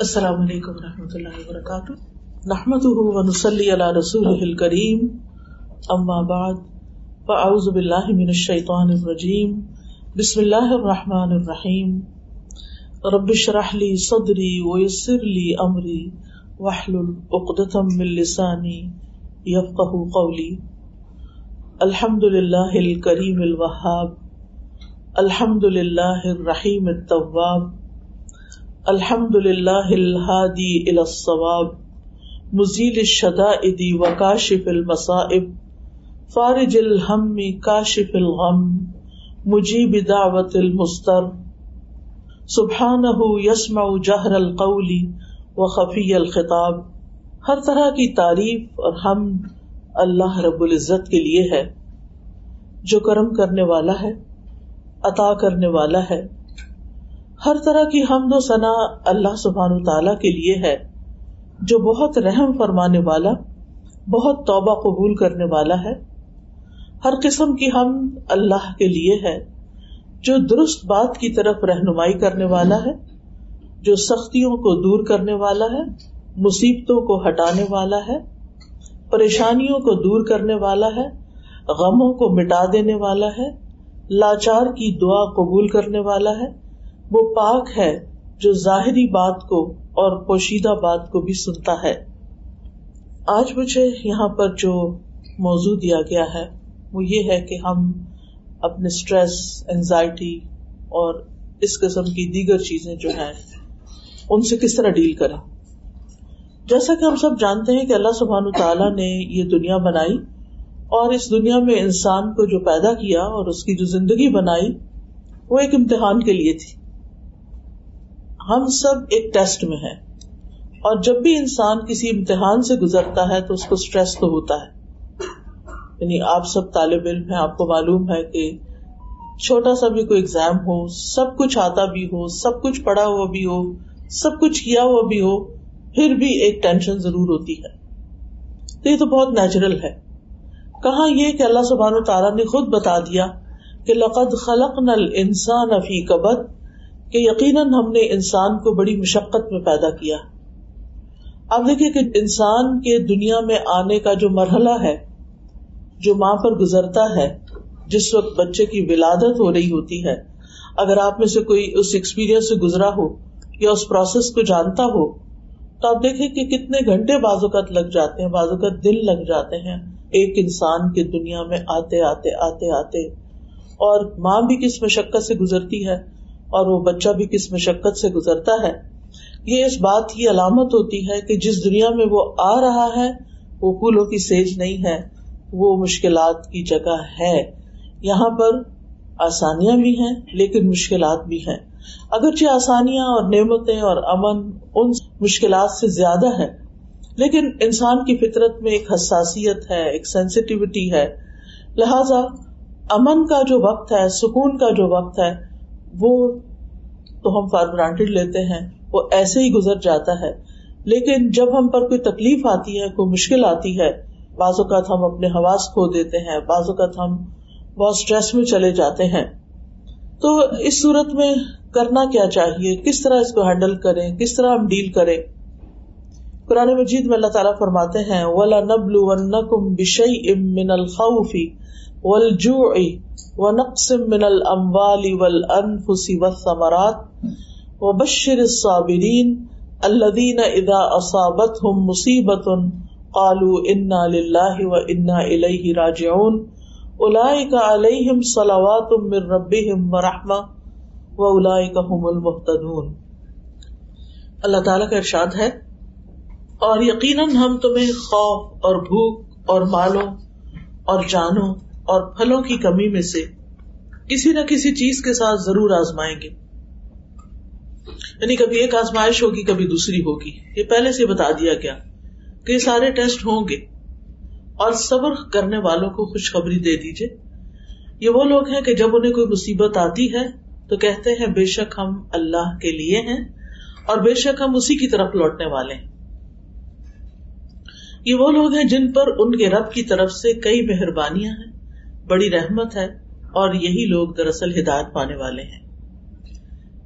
السلام علیکم و رحمۃ اللہ وبرکاتہ۔ نحمد ونسلی علی رسول الکریم۔ اما بعد، فاعوذ باللہ من الشیطان الرجیم۔ بسم اللہ الرحمن الرحیم۔ رب اشرح لی صدری ویسر لی امری۔ واحلل عقدۃ من لسانی یفقهوا قولی۔ الحمد للہ الکریم الوہاب۔ الحمد للہ الرحیم التواب۔ الحمد للہ الحادی الصواب، مزیل الشدائد وکاشف المصائب، فارج الهم کاشف الغم، مجیب دعوت المستر سبحانہ یسمع جہر القول وخفی الخطاب۔ ہر طرح کی تعریف اور ہم اللہ رب العزت کے لیے ہے۔ جو کرم کرنے والا ہے، عطا کرنے والا ہے۔ ہر طرح کی حمد و ثنا اللہ سبحان تعالی کے لیے ہے، جو بہت رحم فرمانے والا، بہت توبہ قبول کرنے والا ہے۔ ہر قسم کی ہم اللہ کے لیے ہے، جو درست بات کی طرف رہنمائی کرنے والا ہے، جو سختیوں کو دور کرنے والا ہے، مصیبتوں کو ہٹانے والا ہے، پریشانیوں کو دور کرنے والا ہے، غموں کو مٹا دینے والا ہے، لاچار کی دعا قبول کرنے والا ہے۔ وہ پاک ہے جو ظاہری بات کو اور پوشیدہ بات کو بھی سنتا ہے۔ آج مجھے یہاں پر جو موضوع دیا گیا ہے، وہ یہ ہے کہ ہم اپنے اسٹریس اینزائٹی اور اس قسم کی دیگر چیزیں جو ہیں، ان سے کس طرح ڈیل کریں۔ جیسا کہ ہم سب جانتے ہیں کہ اللہ سبحان تعالیٰ نے یہ دنیا بنائی اور اس دنیا میں انسان کو جو پیدا کیا اور اس کی جو زندگی بنائی، وہ ایک امتحان کے لیے تھی۔ ہم سب ایک ٹیسٹ میں ہیں۔ اور جب بھی انسان کسی امتحان سے گزرتا ہے تو اس کو اسٹریس تو ہوتا ہے۔ یعنی آپ سب طالب علم ہیں، آپ کو معلوم ہے کہ چھوٹا سا بھی کوئی ایگزام ہو، سب کچھ آتا بھی ہو، سب کچھ پڑھا ہوا بھی ہو، سب کچھ کیا ہوا بھی ہو، پھر بھی ایک ٹینشن ضرور ہوتی ہے۔ تو یہ تو بہت نیچرل ہے۔ کہاں یہ کہ اللہ سبحان تعالیٰ نے خود بتا دیا کہ لقد خلق نل انسان افی کبت کہ یقیناً ہم نے انسان کو بڑی مشقت میں پیدا کیا۔ اب دیکھیے کہ انسان کے دنیا میں آنے کا جو مرحلہ ہے، جو ماں پر گزرتا ہے، جس وقت بچے کی ولادت ہو رہی ہوتی ہے، اگر آپ میں سے کوئی اس ایکسپیرئنس سے گزرا ہو یا اس پروسیس کو جانتا ہو، تو آپ دیکھیں کہ کتنے گھنٹے بعض اوقات لگ جاتے ہیں، بعض اوقات دن لگ جاتے ہیں۔ ایک انسان کی دنیا میں آتے آتے آتے آتے۔ اور ماں بھی کس مشقت سے گزرتی ہے؟ اور وہ بچہ بھی کس مشقت سے گزرتا ہے۔ یہ اس بات کی علامت ہوتی ہے کہ جس دنیا میں وہ آ رہا ہے، وہ پھولوں کی سیج نہیں ہے، وہ مشکلات کی جگہ ہے۔ یہاں پر آسانیاں بھی ہیں، لیکن مشکلات بھی ہیں۔ اگرچہ آسانیاں اور نعمتیں اور امن ان مشکلات سے زیادہ ہے لیکن انسان کی فطرت میں ایک حساسیت ہے، ایک سینسٹیوٹی ہے۔ لہذا امن کا جو وقت ہے، سکون کا جو وقت ہے وہ تو ہم فار گرانٹیڈ لیتے ہیں، وہ ایسے ہی گزر جاتا ہے۔ لیکن جب ہم پر کوئی تکلیف آتی ہے، کوئی مشکل آتی ہے، بعض اوقات ہم اپنے حواس کھو دیتے ہیں، بعض اوقات ہم بہت اسٹریس میں چلے جاتے ہیں۔ تو اس صورت میں کرنا کیا چاہیے؟ کس طرح اس کو ہینڈل کریں؟ کس طرح ہم ڈیل کریں؟ قرآن مجید میں اللہ تعالیٰ فرماتے ہیں ولا نبل ونکم بشئی من الخوفی والجوع ونقص من الاموال والانفس والثمرات وبشر الصابرين الذين اذا اصابتهم مصيبه قالوا انا لله وانا اليه راجعون اولئك عليهم صلوات من ربهم ورحمه واولئك هم المهتدون اللہ تعالیٰ کا ارشاد ہے اور یقیناً ہم تمہیں خوف اور بھوک اور مالوں اور جانوں اور پھلوں کی کمی میں سے کسی نہ کسی چیز کے ساتھ ضرور آزمائیں گے۔ یعنی کبھی ایک آزمائش ہوگی، کبھی دوسری ہوگی۔ یہ پہلے سے بتا دیا گیا کہ یہ سارے ٹیسٹ ہوں گے۔ اور صبر کرنے والوں کو خوشخبری دے دیجیے یہ وہ لوگ ہیں کہ جب انہیں کوئی مصیبت آتی ہے تو کہتے ہیں، بے شک ہم اللہ کے لیے ہیں اور بے شک ہم اسی کی طرف لوٹنے والے ہیں۔ یہ وہ لوگ ہیں جن پر ان کے رب کی طرف سے کئی مہربانیاں ہیں۔ بڑی رحمت ہے اور یہی لوگ دراصل ہدایت پانے والے ہیں۔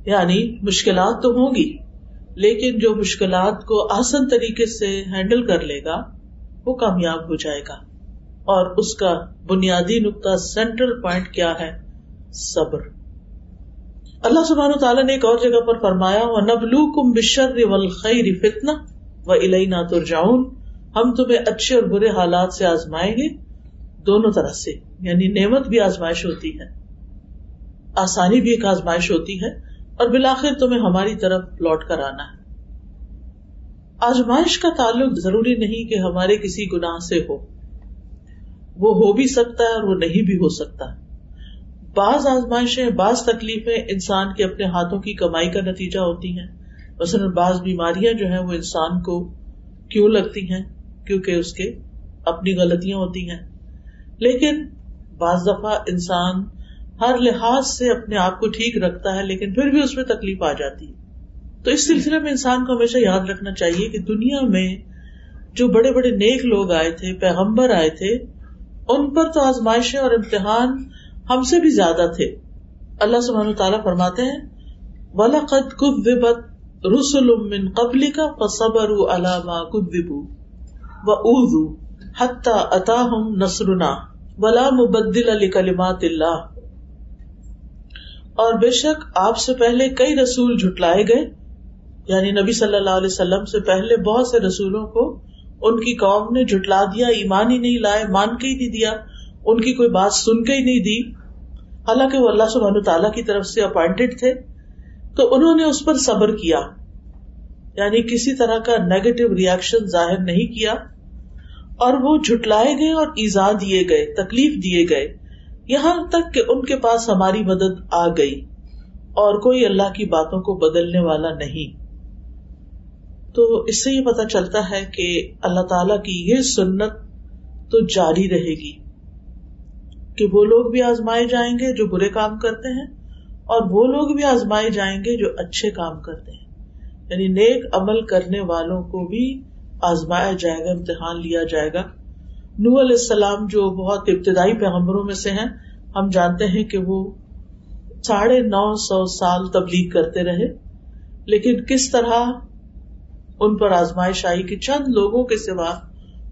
یعنی مشکلات تو ہوں گی، لیکن جو مشکلات کو آسن طریقے سے ہینڈل کر لے گا، وہ کامیاب ہو جائے گا۔ اور اس کا بنیادی نقطہ سینٹرل پوائنٹ کیا ہے؟ صبر۔ اللہ سبحان و تعالیٰ نے ایک اور جگہ پر فرمایا وہ نبلو کم بشر خیر فتنا و الینا ترجعون۔ ہم تمہیں اچھے اور برے حالات سے آزمائیں گے۔ دونوں طرح سے یعنی نعمت بھی آزمائش ہوتی ہے، آسانی بھی ایک آزمائش ہوتی ہے، اور بالآخر تمہیں ہماری طرف لوٹ کر آنا ہے۔ آزمائش کا تعلق ضروری نہیں کہ ہمارے کسی گناہ سے ہو۔ وہ ہو بھی سکتا ہے اور وہ نہیں بھی ہو سکتا۔ بعض آزمائشیں، بعض تکلیفیں انسان کے اپنے ہاتھوں کی کمائی کا نتیجہ ہوتی ہیں۔ مثلاً بعض بیماریاں جو ہیں وہ انسان کو کیوں لگتی ہیں؟ کیونکہ اس کے اپنی غلطیاں ہوتی ہیں۔ لیکن بعض دفعہ انسان ہر لحاظ سے اپنے آپ کو ٹھیک رکھتا ہے، لیکن پھر بھی اس میں تکلیف آ جاتی ہے۔ تو اس سلسلے میں انسان کو ہمیشہ یاد رکھنا چاہیے کہ دنیا میں جو بڑے بڑے نیک لوگ آئے تھے، پیغمبر آئے تھے، ان پر تو آزمائشیں اور امتحان ہم سے بھی زیادہ تھے۔ اللہ سبحانہ تعالیٰ فرماتے ہیں، وَلَقَدْ كُذِّبَتْ رُسُلٌ مِّن قَبْلِكَ فَصَبَرُوا عَلَى مَا كُذِّبُوا وَأُوذُوا حَتَّى أَتَاهُمْ نَصْرُنَا۔ وَلَا مُبَدِّلَ لِكَلِمَاتِ اللَّهِ اور بے شک آپ سے پہلے کئی رسول جھٹلائے گئے۔ یعنی نبی صلی اللہ علیہ وسلم سے پہلے بہت سے رسولوں کو ان کی قوم نے جھٹلا دیا، ایمان ہی نہیں لائے، مان کے ہی نہیں دیا، ان کی کوئی بات سن کے ہی نہیں دی۔ حالانکہ وہ اللہ سبحانہ تعالیٰ کی طرف سے اپوائنٹڈ تھے۔ تو انہوں نے اس پر صبر کیا۔ یعنی کسی طرح کا نیگیٹو ریئیکشن ظاہر نہیں کیا۔ اور وہ جھٹلائے گئے اور ایزا دیے گئے، تکلیف دیے گئے۔ یہاں تک کہ ان کے پاس ہماری مدد آ گئی۔ اور کوئی اللہ کی باتوں کو بدلنے والا نہیں۔ تو اس سے یہ پتا چلتا ہے کہ اللہ تعالی کی یہ سنت تو جاری رہے گی۔ کہ وہ لوگ بھی آزمائے جائیں گے جو برے کام کرتے ہیں، اور وہ لوگ بھی آزمائے جائیں گے جو اچھے کام کرتے ہیں۔ یعنی نیک عمل کرنے والوں کو بھی آزمایا جائے گا، امتحان لیا جائے گا۔ نو علیہ السلام جو بہت ابتدائی پیغمبروں میں سے ہیں، ہم جانتے ہیں کہ وہ ساڑھے نو سو سال تبلیغ کرتے رہے۔ لیکن کس طرح ان پر آزمائش آئی کہ چند لوگوں کے سوا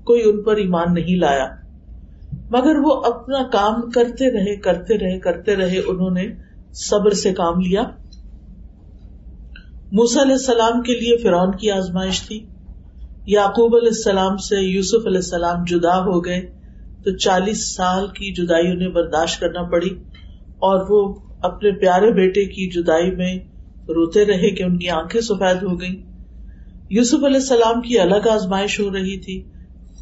کوئی ان پر ایمان نہیں لایا۔ مگر وہ اپنا کام کرتے رہے کرتے رہے کرتے رہے، انہوں نے صبر سے کام لیا۔ موسا علیہ السلام کے لیے فرعون کی آزمائش تھی۔ یعقوب علیہ السلام سے یوسف علیہ السلام جدا ہو گئے تو چالیس سال کی جدائی انہیں برداشت کرنا پڑی اور وہ اپنے پیارے بیٹے کی جدائی میں روتے رہے کہ ان کی آنکھیں سفید ہو گئی یوسف علیہ السلام کی الگ آزمائش ہو رہی تھی۔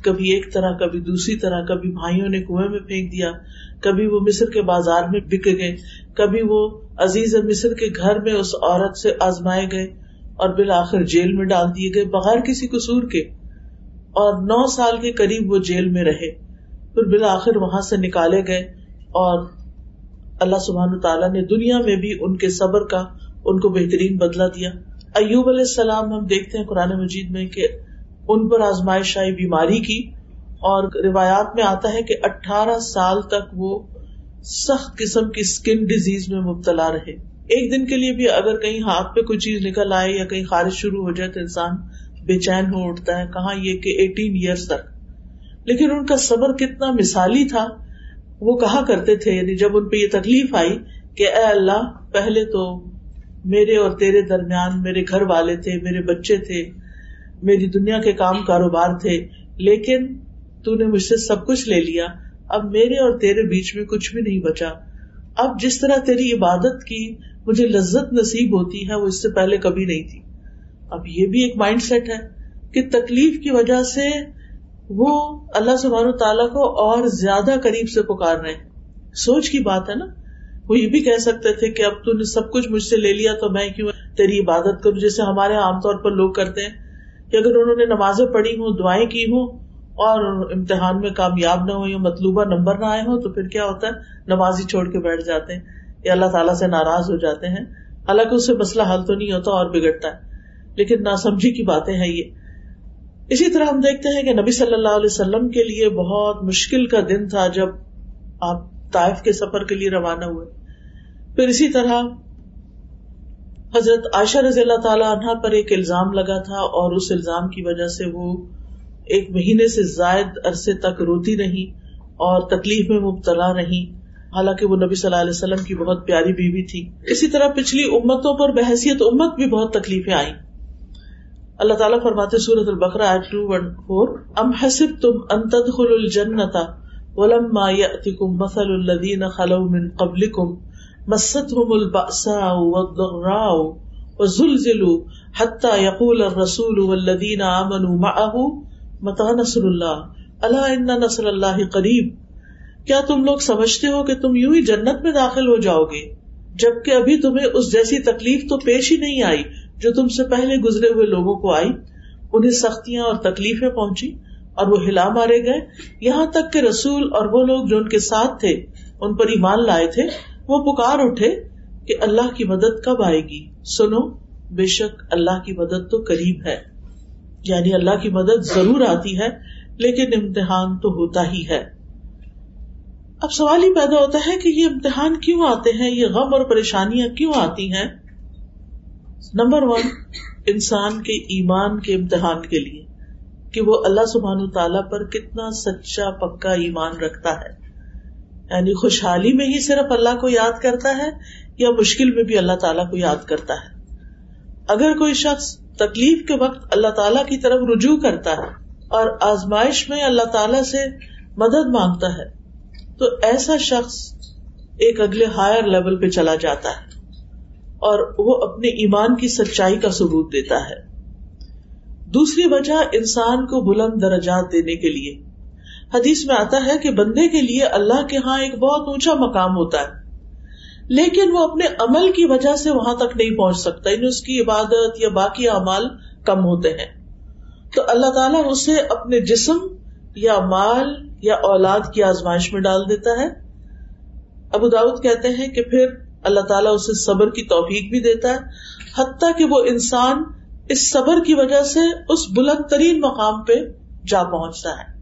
کبھی ایک طرح، کبھی دوسری طرح، کبھی بھائیوں نے کنویں میں پھینک دیا، کبھی وہ مصر کے بازار میں بک گئے، کبھی وہ عزیز مصر کے گھر میں اس عورت سے آزمائے گئے۔ اور بالآخر جیل میں ڈال دیے گئے بغیر کسی قصور کے۔ اور نو سال کے قریب وہ جیل میں رہے، پھر بالآخر وہاں سے نکالے گئے۔ اور اللہ سبحان تعالیٰ نے دنیا میں بھی ان کے صبر کا، ان کو بہترین بدلا دیا۔ ایوب علیہ السلام، ہم دیکھتے ہیں قرآن مجید میں کہ ان پر آزمائش آئی، بیماری کی۔ اور روایات میں آتا ہے کہ اٹھارہ سال تک وہ سخت قسم کی اسکن ڈیزیز میں مبتلا رہے۔ ایک دن کے لیے بھی اگر کہیں ہاتھ پہ کوئی چیز نکل آئے یا کہیں خارش شروع ہو جائے تو انسان بے چین ہو اٹھتا ہے۔ کہاں یہ کہ ایٹین ایئرس تک۔ لیکن ان کا صبر کتنا مثالی تھا۔ وہ کہا کرتے تھے؟ یعنی جب ان پہ یہ تکلیف آئی کہ اے اللہ، پہلے تو میرے اور تیرے درمیان میرے گھر والے تھے، میرے بچے تھے، میری دنیا کے کام کاروبار تھے، لیکن تو نے مجھ سے سب کچھ لے لیا۔ اب میرے اور تیرے بیچ میں کچھ بھی نہیں بچا۔ اب جس طرح تیری عبادت کی مجھے لذت نصیب ہوتی ہے، وہ اس سے پہلے کبھی نہیں تھی۔ اب یہ بھی ایک مائنڈ سیٹ ہے کہ تکلیف کی وجہ سے وہ اللہ سبحان تعالیٰ کو اور زیادہ قریب سے پکار رہے سوچ کی بات ہے نا۔ وہ یہ بھی کہہ سکتے تھے کہ اب تو نے سب کچھ مجھ سے لے لیا، تو میں کیوں تیری عبادت کروں؟ جیسے ہمارے عام طور پر لوگ کرتے ہیں کہ اگر انہوں نے نمازیں پڑھی ہوں، دعائیں کی ہوں اور امتحان میں کامیاب نہ ہو یا مطلوبہ نمبر نہ آئے ہوں، تو پھر کیا ہوتا ہے؟ نماز ہی چھوڑ کے بیٹھ جاتے ہیں۔ یا اللہ تعالیٰ سے ناراض ہو جاتے ہیں۔ حالانکہ اس سے مسئلہ حل تو نہیں ہوتا اور بگڑتا ہے، لیکن ناسمجھی کی باتیں ہیں یہ۔ اسی طرح ہم دیکھتے ہیں کہ نبی صلی اللہ علیہ وسلم کے لیے بہت مشکل کا دن تھا جب آپ طائف کے سفر کے لیے روانہ ہوئے۔ پھر اسی طرح حضرت عائشہ رضی اللہ تعالی عنہ پر ایک الزام لگا تھا اور اس الزام کی وجہ سے وہ ایک مہینے سے زائد عرصے تک روتی رہی اور تکلیف میں مبتلا رہی۔ حالانکہ وہ نبی صلی اللہ علیہ وسلم کی بہت پیاری بیوی تھی۔ اسی طرح پچھلی امتوں پر بحثیت امت بھی بہت تکلیفیں آئیں۔ اللہ تعالیٰ فرماتے سورت البقرا ٹو ون ام حسب تم انتدخل الجنتا ولما يأتكم مثل الذين خلوا من قبلكم مستهم البأساء والضراء وزلزلوا حتى يقول الرسول والذين آمنوا معه متى نصر الله الا ان نصر الله قریب۔ کیا تم لوگ سمجھتے ہو کہ تم یوں ہی جنت میں داخل ہو جاؤ گے؟ جبکہ ابھی تمہیں اس جیسی تکلیف تو پیش ہی نہیں آئی جو تم سے پہلے گزرے ہوئے لوگوں کو آئی۔ انہیں سختیاں اور تکلیفیں پہنچی اور وہ ہلا مارے گئے۔ یہاں تک کہ رسول اور وہ لوگ جو ان کے ساتھ تھے، ان پر ایمان لائے تھے، وہ پکار اٹھے کہ اللہ کی مدد کب آئے گی؟ سنو، بے شک اللہ کی مدد تو قریب ہے۔ یعنی اللہ کی مدد ضرور آتی ہے، لیکن امتحان تو ہوتا ہی ہے۔ اب سوال ہی پیدا ہوتا ہے کہ یہ امتحان کیوں آتے ہیں؟ یہ غم اور پریشانیاں کیوں آتی ہیں؟ نمبر ون انسان کے ایمان کے امتحان کے لیے کہ وہ اللہ سبحان تعالیٰ پر کتنا سچا پکا ایمان رکھتا ہے۔ یعنی خوشحالی میں ہی صرف اللہ کو یاد کرتا ہے یا مشکل میں بھی اللہ تعالیٰ کو یاد کرتا ہے؟ اگر کوئی شخص تکلیف کے وقت اللہ تعالیٰ کی طرف رجوع کرتا ہے اور آزمائش میں اللہ تعالیٰ سے مدد مانگتا ہے تو ایسا شخص ایک اگلے ہائر لیول پہ چلا جاتا ہے اور وہ اپنے ایمان کی سچائی کا ثبوت دیتا ہے۔ دوسری وجہ انسان کو بلند درجات دینے کے لیے۔ حدیث میں آتا ہے کہ بندے کے لیے اللہ کے ہاں ایک بہت اونچا مقام ہوتا ہے، لیکن وہ اپنے عمل کی وجہ سے وہاں تک نہیں پہنچ سکتا۔ یعنی اس کی عبادت یا باقی اعمال کم ہوتے ہیں۔ تو اللہ تعالیٰ اسے اپنے جسم یا مال یا اولاد کی آزمائش میں ڈال دیتا ہے۔ ابو داود کہتے ہیں کہ پھر اللہ تعالیٰ اسے صبر کی توفیق بھی دیتا ہے، حتیٰ کہ وہ انسان اس صبر کی وجہ سے اس بلند ترین مقام پہ جا پہنچتا ہے۔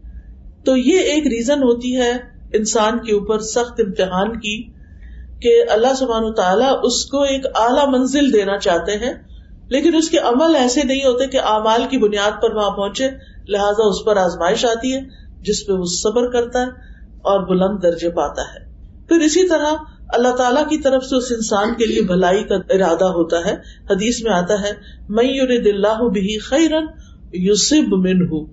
تو یہ ایک ریزن ہوتی ہے انسان کے اوپر سخت امتحان کی کہ اللہ سبحان تعالیٰ اس کو ایک اعلی منزل دینا چاہتے ہیں، لیکن اس کے عمل ایسے نہیں ہوتے کہ اعمال کی بنیاد پر وہاں پہنچے، لہٰذا اس پر آزمائش آتی ہے۔ جس پہ وہ صبر کرتا ہے اور بلند درجے پاتا ہے۔ پھر اسی طرح اللہ تعالیٰ کی طرف سے اس انسان کے لیے بھلائی کا ارادہ ہوتا ہے۔ حدیث میں آتا ہے میں بھی خیرن یوسب من ہوں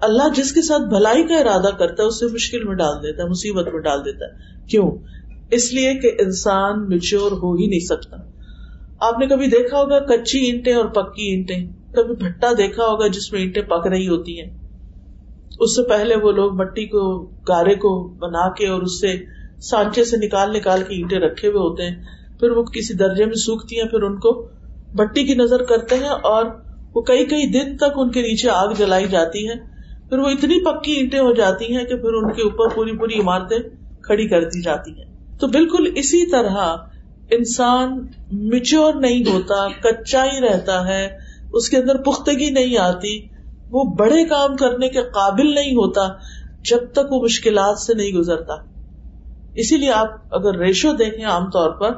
اللہ جس کے ساتھ بھلائی کا ارادہ کرتا ہے، اسے مشکل میں ڈال دیتا ہے، مصیبت میں ڈال دیتا ہے۔ کیوں؟ اس لیے کہ انسان میچور ہو ہی نہیں سکتا۔ آپ نے کبھی دیکھا ہوگا کچی اینٹیں اور پکی اینٹیں؟ کبھی بھٹا دیکھا ہوگا جس میں اینٹیں پک رہی ہوتی ہیں؟ اس سے پہلے وہ لوگ مٹی کو، گارے کو بنا کے اور اس سے سانچے سے نکال نکال کے اینٹیں رکھے ہوئے ہوتے ہیں۔ پھر وہ کسی درجے میں سوکھتی ہیں، پھر ان کو بٹی کی نظر کرتے ہیں اور وہ کئی کئی دن تک ان کے نیچے آگ جلائی جاتی ہے۔ پھر وہ اتنی پکی اینٹیں ہو جاتی ہیں کہ پھر ان کے اوپر پوری پوری عمارتیں کھڑی کر دی جاتی ہیں۔ تو بالکل اسی طرح انسان میچور نہیں ہوتا، کچا ہی رہتا ہے، اس کے اندر پختگی نہیں آتی۔ وہ بڑے کام کرنے کے قابل نہیں ہوتا جب تک وہ مشکلات سے نہیں گزرتا۔ اسی لیے آپ اگر ریشو دیکھیں عام طور پر،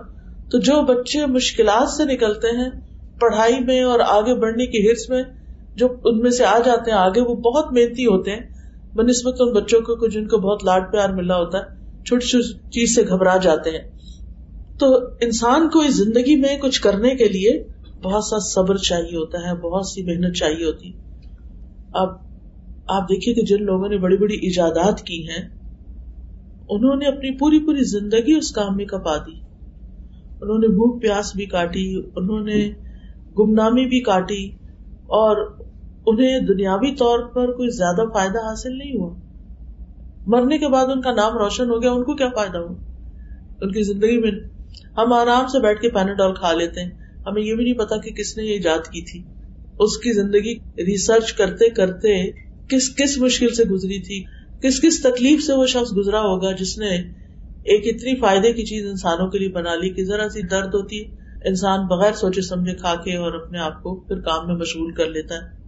تو جو بچے مشکلات سے نکلتے ہیں، پڑھائی میں اور آگے بڑھنے کی ہرس میں، جو ان میں سے آ جاتے ہیں، آگے وہ بہت محنتی ہوتے ہیں۔ بہ نسبت ان بچوں کو جن کو بہت لاڈ پیار ملا ہوتا ہے، چھوٹی چھوٹی چیز سے گھبرا جاتے ہیں۔ تو انسان کو اس زندگی میں کچھ کرنے کے لیے بہت سا صبر چاہیے ہوتا ہے، بہت سی محنت چاہیے ہوتی۔ اب آپ دیکھیے کہ جن لوگوں نے بڑی بڑی ایجادات کی ہیں، انہوں نے اپنی پوری پوری زندگی اس کام میں کپا دی۔ انہوں نے بھوک پیاس بھی کاٹی، انہوں نے گمنامی بھی کاٹی اور انہیں دنیاوی طور پر کوئی زیادہ فائدہ حاصل نہیں ہوا۔ مرنے کے بعد ان کا نام روشن ہو گیا، ان کو کیا فائدہ ہوا؟ ان کی زندگی میں ہم آرام سے بیٹھ کے پیناڈول کھا لیتے ہیں۔ ہمیں یہ بھی نہیں پتا کہ کس نے یہ ایجاد کی تھی۔ اس کی زندگی ریسرچ کرتے کرتے کس کس مشکل سے گزری تھی؟ کس کس تکلیف سے وہ شخص گزرا ہوگا جس نے ایک اتنی فائدے کی چیز انسانوں کے لیے بنا لی کہ ذرا سی درد ہوتی، انسان بغیر سوچے سمجھے کھا کے اور اپنے آپ کو پھر کام میں مشغول کر لیتا ہے۔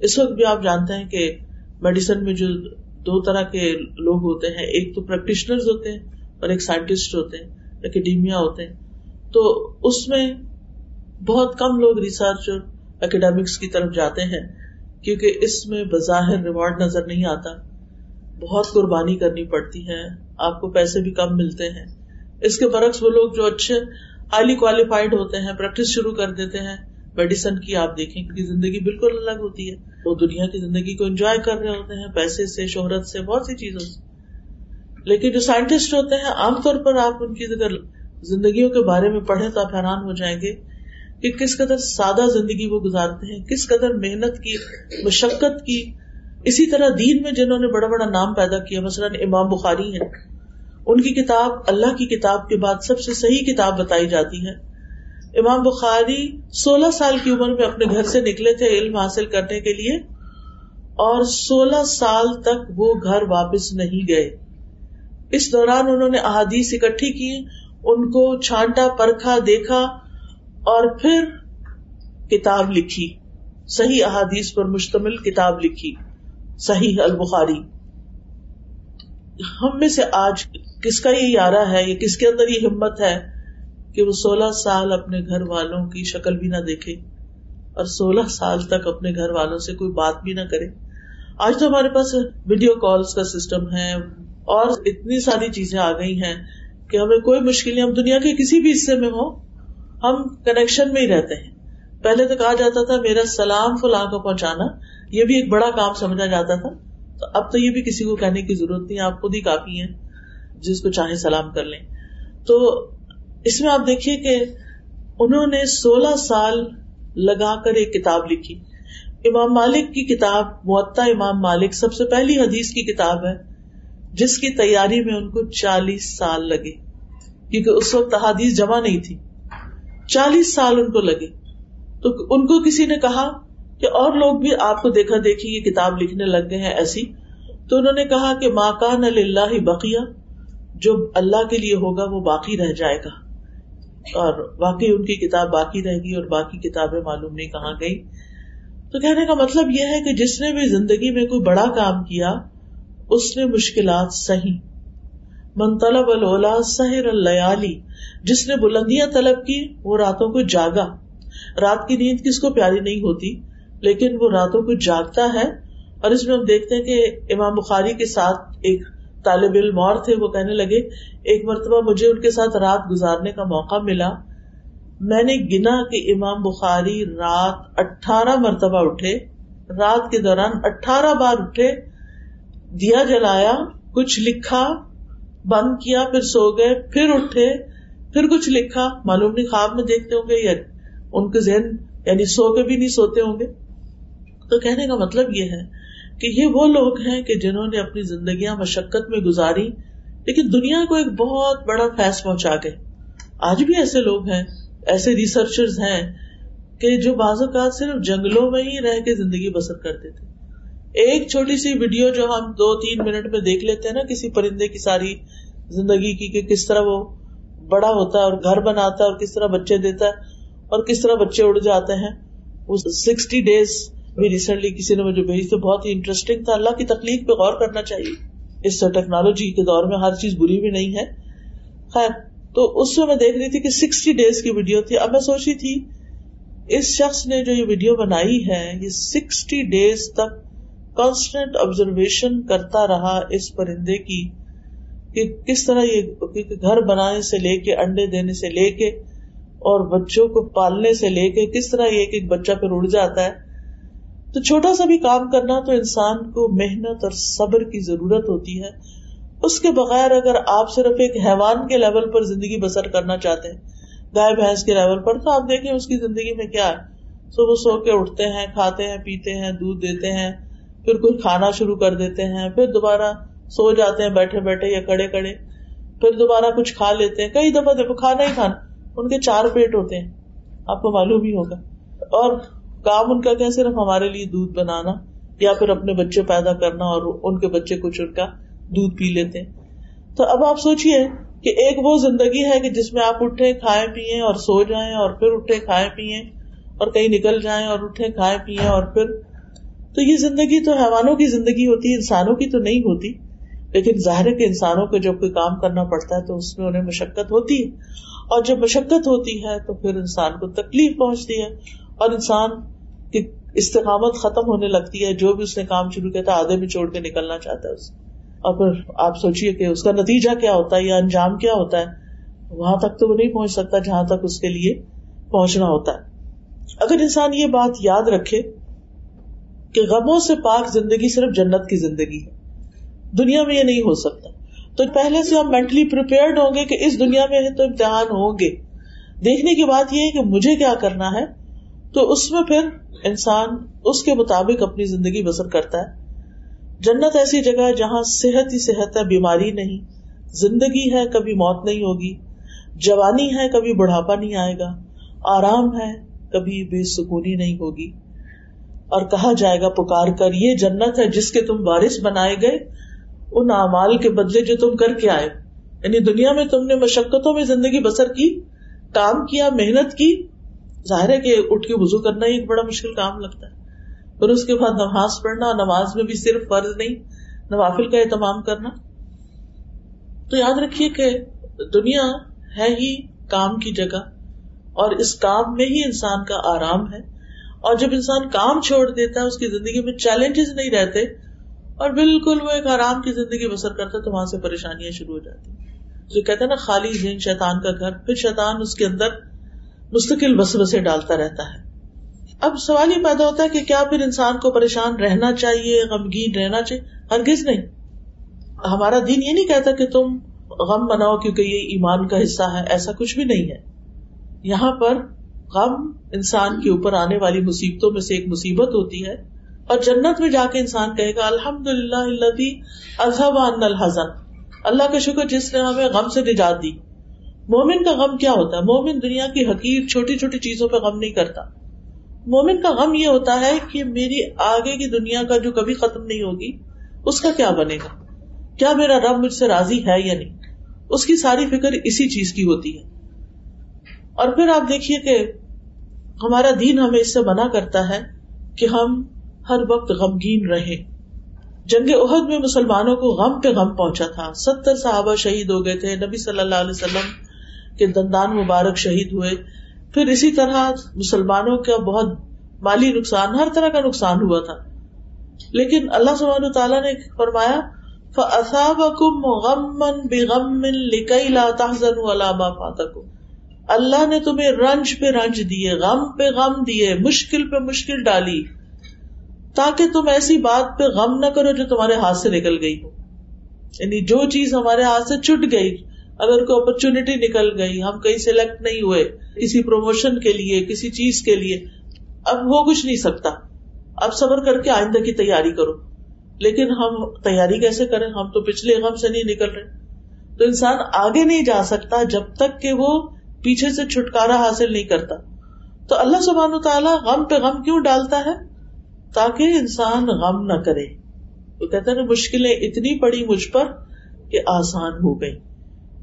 اس وقت بھی آپ جانتے ہیں کہ میڈیسن میں جو دو طرح کے لوگ ہوتے ہیں، ایک تو پریکٹیشنر ہوتے ہیں اور ایک سائنٹسٹ ہوتے ہیں اکیڈیمیا ہوتے ہیں۔ تو اس میں بہت کم لوگ ریسرچ اور اکیڈیمکس کی طرف جاتے ہیں، کیونکہ اس میں بظاہر ریوارڈ نظر نہیں آتا۔ بہت قربانی کرنی پڑتی ہے، آپ کو پیسے بھی کم ملتے ہیں۔ اس کے برعکس وہ لوگ جو اچھے ہائیلی کوالیفائڈ ہوتے ہیں پریکٹس شروع کر دیتے ہیں۔ میڈیسن کی آپ دیکھیں کی زندگی بالکل الگ ہوتی ہے۔ وہ دنیا کی زندگی کو انجوائے کر رہے ہوتے ہیں، پیسے سے، شہرت سے، بہت سی چیزوں سے۔ لیکن جو سائنٹسٹ ہوتے ہیں، عام طور پر آپ ان کی اگر زندگیوں کے بارے میں پڑھیں تو آپ حیران ہو جائیں گے کہ کس قدر سادہ زندگی وہ گزارتے ہیں، کس قدر محنت کی، مشقت کی۔ اسی طرح دین میں جنہوں نے بڑا بڑا نام پیدا کیا، مثلاً امام بخاری ہے ان کی کتاب، اللہ کی کتاب کے بعد سب سے صحیح کتاب بتائی جاتی ہے۔ امام بخاری سولہ سال کی عمر میں اپنے گھر سے نکلے تھے علم حاصل کرنے کے لیے، اور سولہ سال تک وہ گھر واپس نہیں گئے۔ اس دوران انہوں نے احادیث اکٹھی کی ان کو چھانٹا، پرکھا، دیکھا۔ اور پھر کتاب لکھی، صحیح احادیث پر مشتمل کتاب لکھی، صحیح البخاری۔ ہم میں سے آج کس کا یہ یارہ ہے، یا کس کے اندر یہ ہمت ہے کہ وہ سولہ سال اپنے گھر والوں کی شکل بھی نہ دیکھے اور سولہ سال تک اپنے گھر والوں سے کوئی بات بھی نہ کرے؟ آج تو ہمارے پاس ویڈیو کالس کا سسٹم ہے اور اتنی ساری چیزیں آ گئی ہیں کہ ہمیں کوئی مشکل نہیں، ہم دنیا کے کسی بھی حصے میں ہو ہم کنیکشن میں ہی رہتے ہیں۔ پہلے تو کہا جاتا تھا، میرا سلام فلاں کو پہنچانا۔ یہ بھی ایک بڑا کام سمجھا جاتا تھا۔ تو اب تو یہ بھی کسی کو کہنے کی ضرورت نہیں، آپ خود ہی کافی ہیں، جس کو چاہے سلام کر لیں۔ تو اس میں آپ دیکھیے کہ انہوں نے سولہ سال لگا کر ایک کتاب لکھی۔ امام مالک کی کتاب معطا امام مالک سب سے پہلی حدیث کی کتاب ہے، جس کی تیاری میں ان کو چالیس سال لگے۔ کیونکہ اس وقت حدیث جمع نہیں تھی۔ چالیس سال ان کو لگے۔ تو ان کو کسی نے کہا کہ اور لوگ بھی آپ کو دیکھا دیکھی یہ کتاب لکھنے لگ گئے ہیں ایسی۔ تو انہوں نے کہا کہ ماں ماکان اللہ بقیہ، جو اللہ کے لیے ہوگا وہ باقی رہ جائے گا۔ اور واقعی ان کی کتاب باقی رہ گئی اور باقی کتابیں معلوم نہیں کہاں گئی تو کہنے کا مطلب یہ ہے کہ جس نے بھی زندگی میں کوئی بڑا کام کیا، اس نے مشکلات سہی۔ من طلب الولا سہر اللیالی جس نے بلندیاں طلب کی، وہ راتوں کو جاگا۔ رات کی نیند کس کو پیاری نہیں ہوتی، لیکن وہ راتوں کو جاگتا ہے۔ اور اس میں ہم دیکھتے ہیں کہ امام بخاری کے ساتھ ایک طالب علم اور تھے، وہ کہنے لگے، ایک مرتبہ مجھے ان کے ساتھ رات گزارنے کا موقع ملا۔ میں نے گنا کہ امام بخاری رات اٹھارہ مرتبہ اٹھے، رات کے دوران اٹھارہ بار اٹھے، دیا جلایا، کچھ لکھا، بند کیا، پھر سو گئے، پھر اٹھے۔ پھر کچھ لکھا، معلوم نہیں، خواب میں دیکھتے ہوں گے یا ان کے ذہن یعنی سو کے بھی نہیں سوتے ہوں گے۔ تو کہنے کا مطلب یہ ہے کہ یہ وہ لوگ ہیں کہ جنہوں نے اپنی زندگیاں مشقت میں گزاری، لیکن دنیا کو ایک بہت بڑا فیص پہنچا گئے آج بھی ایسے لوگ ہیں، ایسے ریسرچر ہیں کہ جو بعض اوقات صرف جنگلوں میں ہی رہ کے زندگی بسر کرتے تھے۔ ایک چھوٹی سی ویڈیو جو ہم دو تین منٹ میں دیکھ لیتے ہیں نا، کسی پرندے کی ساری زندگی کی کہ کس طرح وہ بڑا ہوتا ہے اور گھر بناتا ہے اور کس طرح بچے دیتا ہے اور کس طرح بچے اڑ جاتے ہیں، وہ سکسٹی ڈیز بھی ریسنٹلی کسی نے مجھے بھیجی تو بہت ہی انٹرسٹنگ تھا۔ اللہ کی تکلیف پہ غور کرنا چاہیے۔ اس ٹیکنالوجی کے دور میں ہر چیز بری بھی نہیں ہے۔ خیر، تو اس میں میں دیکھ رہی تھی کہ سکسٹی ڈیز کی ویڈیو تھی۔ اب میں سوچی تھی، اس شخص نے جو یہ ویڈیو بنائی ہے، یہ سکسٹی ڈیز تک کانسٹنٹ آبزرویشن کرتا رہا اس پرندے کی۔ کہ کس طرح یہ گھر بنانے سے لے کے انڈے دینے سے لے کے اور بچوں کو پالنے سے لے کے کس طرح یہ ایک بچہ پھر اڑ جاتا ہے، تو چھوٹا سا بھی کام کرنا تو انسان کو محنت اور صبر کی ضرورت ہوتی ہے۔ اس کے بغیر اگر آپ صرف ایک حیوان کے لیول پر زندگی بسر کرنا چاہتے ہیں، گائے، بھینس کے لیول پر، تو آپ دیکھیں اس کی زندگی میں کیا ہے۔ صبح سو کے اٹھتے ہیں، کھاتے ہیں، پیتے ہیں، دودھ دیتے ہیں، پھر کوئی کھانا شروع کر دیتے ہیں، پھر دوبارہ سو جاتے ہیں، بیٹھے بیٹھے یا کڑے کڑے پھر دوبارہ کچھ کھا لیتے ہیں۔ کئی دفعہ دیکھو، کھانا ہی کھانا۔ ان کے چار پیٹ ہوتے ہیں۔ آپ کو معلوم ہی ہوگا۔ اور کام ان کا کیا صرف ہمارے لیے دودھ بنانا یا پھر اپنے بچے پیدا کرنا اور ان کے بچے کچھ ان کا دودھ پی لیتے تو اب آپ سوچیے کہ ایک وہ زندگی ہے کہ جس میں آپ اٹھے کھائے پیئے اور سو جائیں اور پھر اٹھے کھائے پیئے اور کہیں نکل جائیں اور اٹھے کھائے پیئے اور پھر۔ تو یہ زندگی تو حیوانوں کی زندگی ہوتی ہے، انسانوں کی تو نہیں ہوتی۔ لیکن ظاہر ہے کہ انسانوں کو جب کوئی کام کرنا پڑتا ہے تو اس میں انہیں مشقت ہوتی ہے۔ اور جب مشقت ہوتی ہے تو پھر انسان کو تکلیف پہنچتی ہے اور انسان کی استقامت ختم ہونے لگتی ہے۔ جو بھی اس نے کام شروع کیا تھا، آدھے میں چھوڑ کے نکلنا چاہتا ہے اسے اور پھر آپ سوچیے کہ اس کا نتیجہ کیا ہوتا ہے یا انجام کیا ہوتا ہے۔ وہاں تک تو وہ نہیں پہنچ سکتا جہاں تک اس کے لیے پہنچنا ہوتا ہے۔ اگر انسان یہ بات یاد رکھے کہ غموں سے پاک زندگی صرف جنت کی زندگی ہے۔ دنیا میں یہ نہیں ہو سکتا۔ تو پہلے سے ہم مینٹلی پریپیئرڈ ہوں گے کہ اس دنیا میں تو امتحان ہوں گے۔ دیکھنے کی بات یہ ہے کہ مجھے کیا کرنا ہے۔ تو اس میں پھر انسان اس کے مطابق اپنی زندگی بسر کرتا ہے۔ جنت ایسی جگہ ہے جہاں صحت ہی صحت ہے، بیماری نہیں۔ زندگی ہے، کبھی موت نہیں ہوگی۔ جوانی ہے، کبھی بڑھاپا نہیں آئے گا۔ آرام ہے، کبھی بے سکونی نہیں ہوگی۔ اور کہا جائے گا، پکار کر، یہ جنت ہے جس کے تم بارش بنائے گئے۔ ان اعمال کے بدلے جو تم کر کے آئے۔ یعنی دنیا میں تم نے مشقتوں میں زندگی بسر کی، کام کیا، محنت کی۔ ظاہر ہے کہ اٹھ کے وزو کرنا ہی ایک بڑا مشکل کام لگتا ہے۔ پھر اس کے بعد نماز پڑھنا، نماز میں بھی صرف فرض نہیں، نوافل کا اہتمام کرنا۔ تو یاد رکھیے کہ دنیا ہے ہی کام کی جگہ، اور اس کام میں ہی انسان کا آرام ہے۔ اور جب انسان کام چھوڑ دیتا ہے، اس کی زندگی میں چیلنجز نہیں رہتے اور بالکل وہ ایک آرام کی زندگی بسر کرتا ہے تو وہاں سے پریشانیاں شروع ہو جاتی جو کہتے ہیں نا، خالی ذہن شیطان کا گھر، پھر شیطان اس کے اندر مستقل بس بسے ڈالتا رہتا ہے۔ اب سوال یہ پیدا ہوتا ہے کہ کیا پھر انسان کو پریشان رہنا چاہیے، غمگین رہنا چاہیے؟ ہرگز نہیں۔ ہمارا دین یہ نہیں کہتا کہ تم غم بناؤ کیونکہ یہ ایمان کا حصہ ہے، ایسا کچھ بھی نہیں ہے۔ یہاں پر غم انسان کے اوپر آنے والی مصیبتوں میں سے ایک مصیبت ہوتی ہے۔ اور جنت میں جا کے انسان کہے گا الحمد للہ اللہ کا شکر جس نے ہمیں غم سے نجات دی۔ مومن کا غم کیا ہوتا ہے؟ مومن دنیا کی حقیق چھوٹی چھوٹی چیزوں پہ غم نہیں کرتا۔ مومن کا غم یہ ہوتا ہے کہ میری آگے کی دنیا کا جو کبھی ختم نہیں ہوگی، اس کا کیا بنے گا؟ کیا میرا رب مجھ سے راضی ہے یا نہیں؟ اس کی ساری فکر اسی چیز کی ہوتی ہے۔ اور پھر آپ دیکھیے کہ ہمارا دین ہمیں اس سے منع کرتا ہے کہ ہم ہر وقت غمگین رہے۔ جنگ عہد میں مسلمانوں کو غم پہ غم پہنچا تھا۔ ستر صحابہ شہید ہو گئے تھے۔ نبی صلی اللہ علیہ وسلم کے دندان مبارک شہید ہوئے۔ پھر اسی طرح مسلمانوں کا بہت مالی نقصان، ہر طرح کا نقصان ہوا تھا۔ لیکن اللہ سبحانہ تعالیٰ نے فرمایا غَمًّا بِغَمٍّ لِكَيْ لَا تَحْزَنُوا عَلَى مَا فَاتَكُمْ۔ اللہ نے تمہیں رنج پہ رنج دیے، غم پہ غم دیے، مشکل پہ مشکل ڈالی۔ تاکہ تم ایسی بات پہ غم نہ کرو جو تمہارے ہاتھ سے نکل گئی ہو۔ یعنی جو چیز ہمارے ہاتھ سے چھٹ گئی، اگر کوئی اپرچونٹی نکل گئی، ہم کہیں سلیکٹ نہیں ہوئے، کسی پروموشن کے لیے، کسی چیز کے لیے، اب وہ کچھ نہیں سکتا۔ اب صبر کر کے آئندہ کی تیاری کرو۔ لیکن ہم تیاری کیسے کریں؟ ہم تو پچھلے غم سے نہیں نکل رہے۔ تو انسان آگے نہیں جا سکتا جب تک کہ وہ پیچھے سے چھٹکارا حاصل نہیں کرتا۔ تو اللہ سبحان تعالیٰ غم پہ غم کیوں ڈالتا ہے؟ تاکہ انسان غم نہ کرے۔ وہ کہتے ہیں مشکلیں اتنی پڑی مجھ پر کہ آسان ہو گئی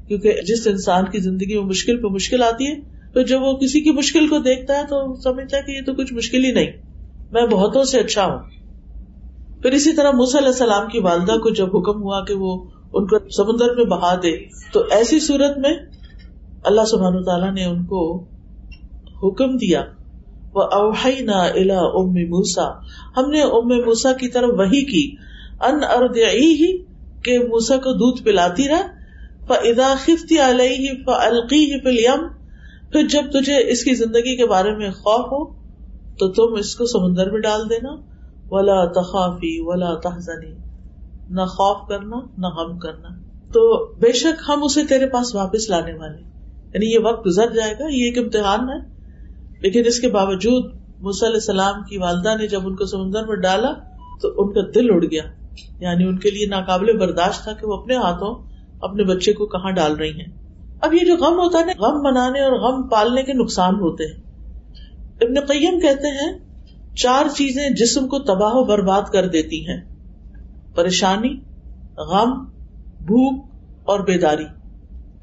کیونکہ جس انسان کی زندگی میں مشکل پہ مشکل آتی ہے، تو جب وہ کسی کی مشکل کو دیکھتا ہے تو سمجھتا ہے کہ یہ تو کچھ مشکل ہی نہیں۔ میں بہتوں سے اچھا ہوں۔ پھر اسی طرح موسی علیہ السلام کی والدہ کو جب حکم ہوا کہ وہ ان کو سمندر میں بہا دے، تو ایسی صورت میں اللہ سبحان تعالیٰ نے ان کو حکم دیا۔ وہ اوہی نا الا ام موسا ہم نے ام موسا کی طرف وہی کی۔ ان ارد ہی کہ موسا کو دودھ پلاتی رہ فدا خفتی علیہ فلقی فلیم پھر جب تجھے اس کی زندگی کے بارے میں خوف ہو، تو تم اس کو سمندر میں ڈال دینا۔ ولا تخافی ولا تحزنی نہ خوف کرنا، نہ غم کرنا۔ تو بے شک ہم اسے تیرے پاس واپس لانے والے۔ یعنی یہ وقت گزر جائے گا، یہ ایک امتحان ہے۔ لیکن اس کے باوجود علیہ السلام کی والدہ نے جب ان کو سمندر میں ڈالا تو ان کا دل اڑ گیا۔ یعنی ان کے لیے ناقابل برداشت تھا کہ وہ اپنے ہاتھوں اپنے بچے کو کہاں ڈال رہی ہیں۔ اب یہ جو غم ہوتا ہے نا، غم منانے اور غم پالنے کے نقصان ہوتے ہیں۔ ابن قیم کہتے ہیں، چار چیزیں جسم کو تباہ و برباد کر دیتی ہیں۔ پریشانی، غم، بھوک اور بیداری۔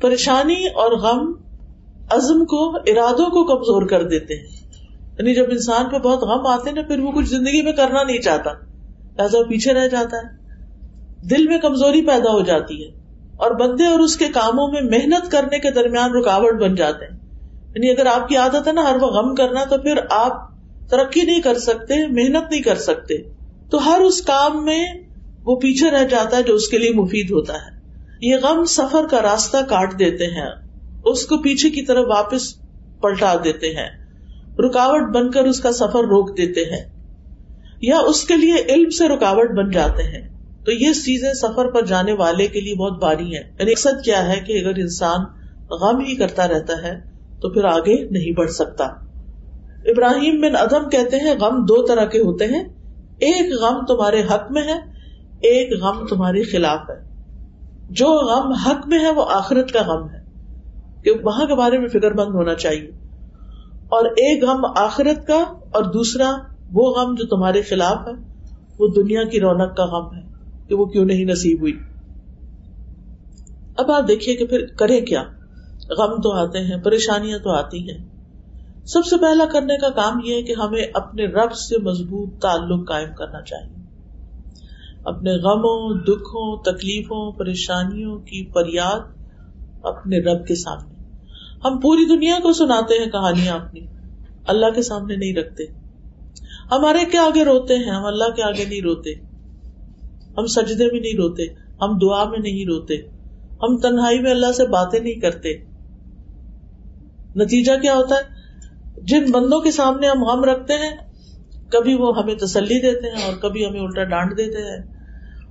پریشانی اور غم عزم کو، ارادوں کو کمزور کر دیتے ہیں۔ یعنی جب انسان پہ بہت غم آتے نا، پھر وہ کچھ زندگی میں کرنا نہیں چاہتا۔ لہٰذا پیچھے رہ جاتا ہے۔ دل میں کمزوری پیدا ہو جاتی ہے۔ اور بندے اور اس کے کاموں میں محنت کرنے کے درمیان رکاوٹ بن جاتے ہیں۔ یعنی اگر آپ کی عادت ہے نا، ہر وہ غم کرنا، تو پھر آپ ترقی نہیں کر سکتے، محنت نہیں کر سکتے۔ تو ہر اس کام میں وہ پیچھے رہ جاتا ہے جو اس کے لیے مفید ہوتا ہے۔ یہ غم سفر کا راستہ کاٹ دیتے ہیں۔ اس کو پیچھے کی طرف واپس پلٹا دیتے ہیں۔ رکاوٹ بن کر اس کا سفر روک دیتے ہیں۔ یا اس کے لیے علم سے رکاوٹ بن جاتے ہیں۔ تو یہ چیزیں سفر پر جانے والے کے لیے بہت باری ہیں۔ یعنی مقصد کیا ہے کہ اگر انسان غم ہی کرتا رہتا ہے تو پھر آگے نہیں بڑھ سکتا۔ ابراہیم بن ادم کہتے ہیں، غم دو طرح کے ہوتے ہیں۔ ایک غم تمہارے حق میں ہے، ایک غم تمہارے خلاف ہے۔ جو غم حق میں ہے، وہ آخرت کا غم ہے۔ کہ وہاں کے بارے میں فکر مند ہونا چاہیے۔ اور ایک غم آخرت کا اور دوسرا وہ غم جو تمہارے خلاف ہے، وہ دنیا کی رونق کا غم ہے کہ وہ کیوں نہیں نصیب ہوئی۔ اب آپ دیکھیے کہ پھر کرے کیا۔ غم تو آتے ہیں، پریشانیاں تو آتی ہیں۔ سب سے پہلا کرنے کا کام یہ ہے کہ ہمیں اپنے رب سے مضبوط تعلق قائم کرنا چاہیے۔ اپنے غموں، دکھوں، تکلیفوں، پریشانیوں کی فریاد اپنے رب کے سامنے۔ ہم پوری دنیا کو سناتے ہیں کہانیاں اپنی، اللہ کے سامنے نہیں رکھتے۔ ہمارے کے آگے روتے ہیں؟ ہم اللہ کے آگے نہیں روتے۔ ہم سجدے میں نہیں روتے، ہم دعا میں نہیں روتے۔ ہم تنہائی میں اللہ سے باتیں نہیں کرتے۔ نتیجہ کیا ہوتا ہے؟ جن بندوں کے سامنے ہم غم رکھتے ہیں، کبھی وہ ہمیں تسلی دیتے ہیں اور کبھی ہمیں الٹا ڈانٹ دیتے ہیں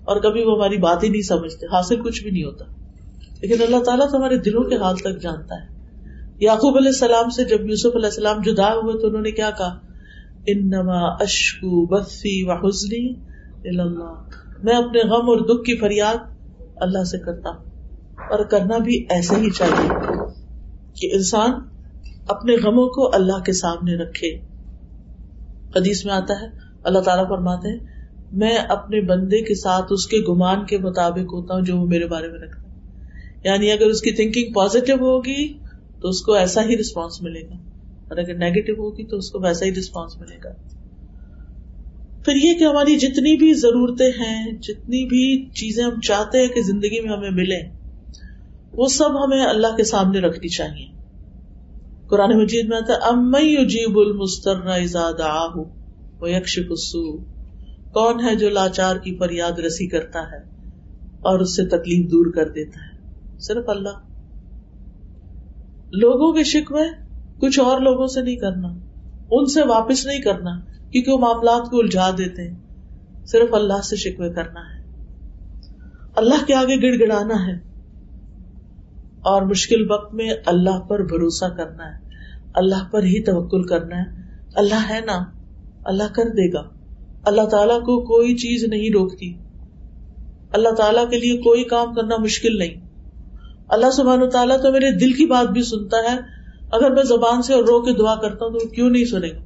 اور کبھی وہ ہماری بات ہی نہیں سمجھتے، حاصل کچھ بھی نہیں ہوتا۔ لیکن اللہ تعالیٰ تو ہمارے دلوں کے حال تک جانتا ہے۔ یعقوب علیہ السلام سے جب یوسف علیہ السلام جدا ہوئے تو انہوں نے کیا کہا؟ انما اشکو بفی و حسنی اللہ میں اپنے غم اور دکھ کی فریاد اللہ سے کرتا ہوں۔ اور کرنا بھی ایسے ہی چاہیے کہ انسان اپنے غموں کو اللہ کے سامنے رکھے۔ حدیث میں آتا ہے، اللہ تعالیٰ فرماتے ہیں، میں اپنے بندے کے ساتھ اس کے گمان کے مطابق ہوتا ہوں جو وہ میرے بارے میں رکھتا ہے۔ یعنی اگر اس کی تھنکنگ پازیٹو ہوگی تو اس کو ایسا ہی رسپانس ملے گا۔ اور اگر نیگیٹو ہوگی تو اس کو ویسا ہی رسپانس ملے گا۔ پھر یہ کہ ہماری جتنی بھی ضرورتیں ہیں، جتنی بھی چیزیں ہم چاہتے ہیں کہ زندگی میں ہمیں ملے وہ سب ہمیں اللہ کے سامنے رکھنی چاہیے۔ قرآن مجید میں آتا ہے امئی اجیب المستر وہ یکش کون ہے جو لاچار کی فریاد رسی کرتا ہے اور اس سے تکلیف دور کر دیتا ہے؟ صرف اللہ۔ لوگوں کے شکوے کچھ اور لوگوں سے نہیں کرنا، ان سے واپس نہیں کرنا، کیونکہ وہ معاملات کو الجھا دیتے ہیں۔ صرف اللہ سے شکوے کرنا ہے۔ اللہ کے آگے گڑ گڑانا ہے۔ اور مشکل وقت میں اللہ پر بھروسہ کرنا ہے۔ اللہ پر ہی توکل کرنا ہے۔ اللہ ہے نا، اللہ کر دے گا۔ اللہ تعالیٰ کو کوئی چیز نہیں روکتی۔ اللہ تعالیٰ کے لیے کوئی کام کرنا مشکل نہیں۔ اللہ سبحان تعالیٰ تو میرے دل کی بات بھی سنتا ہے۔ اگر میں زبان سے اور رو کے دعا کرتا ہوں تو کیوں نہیں سنے گا؟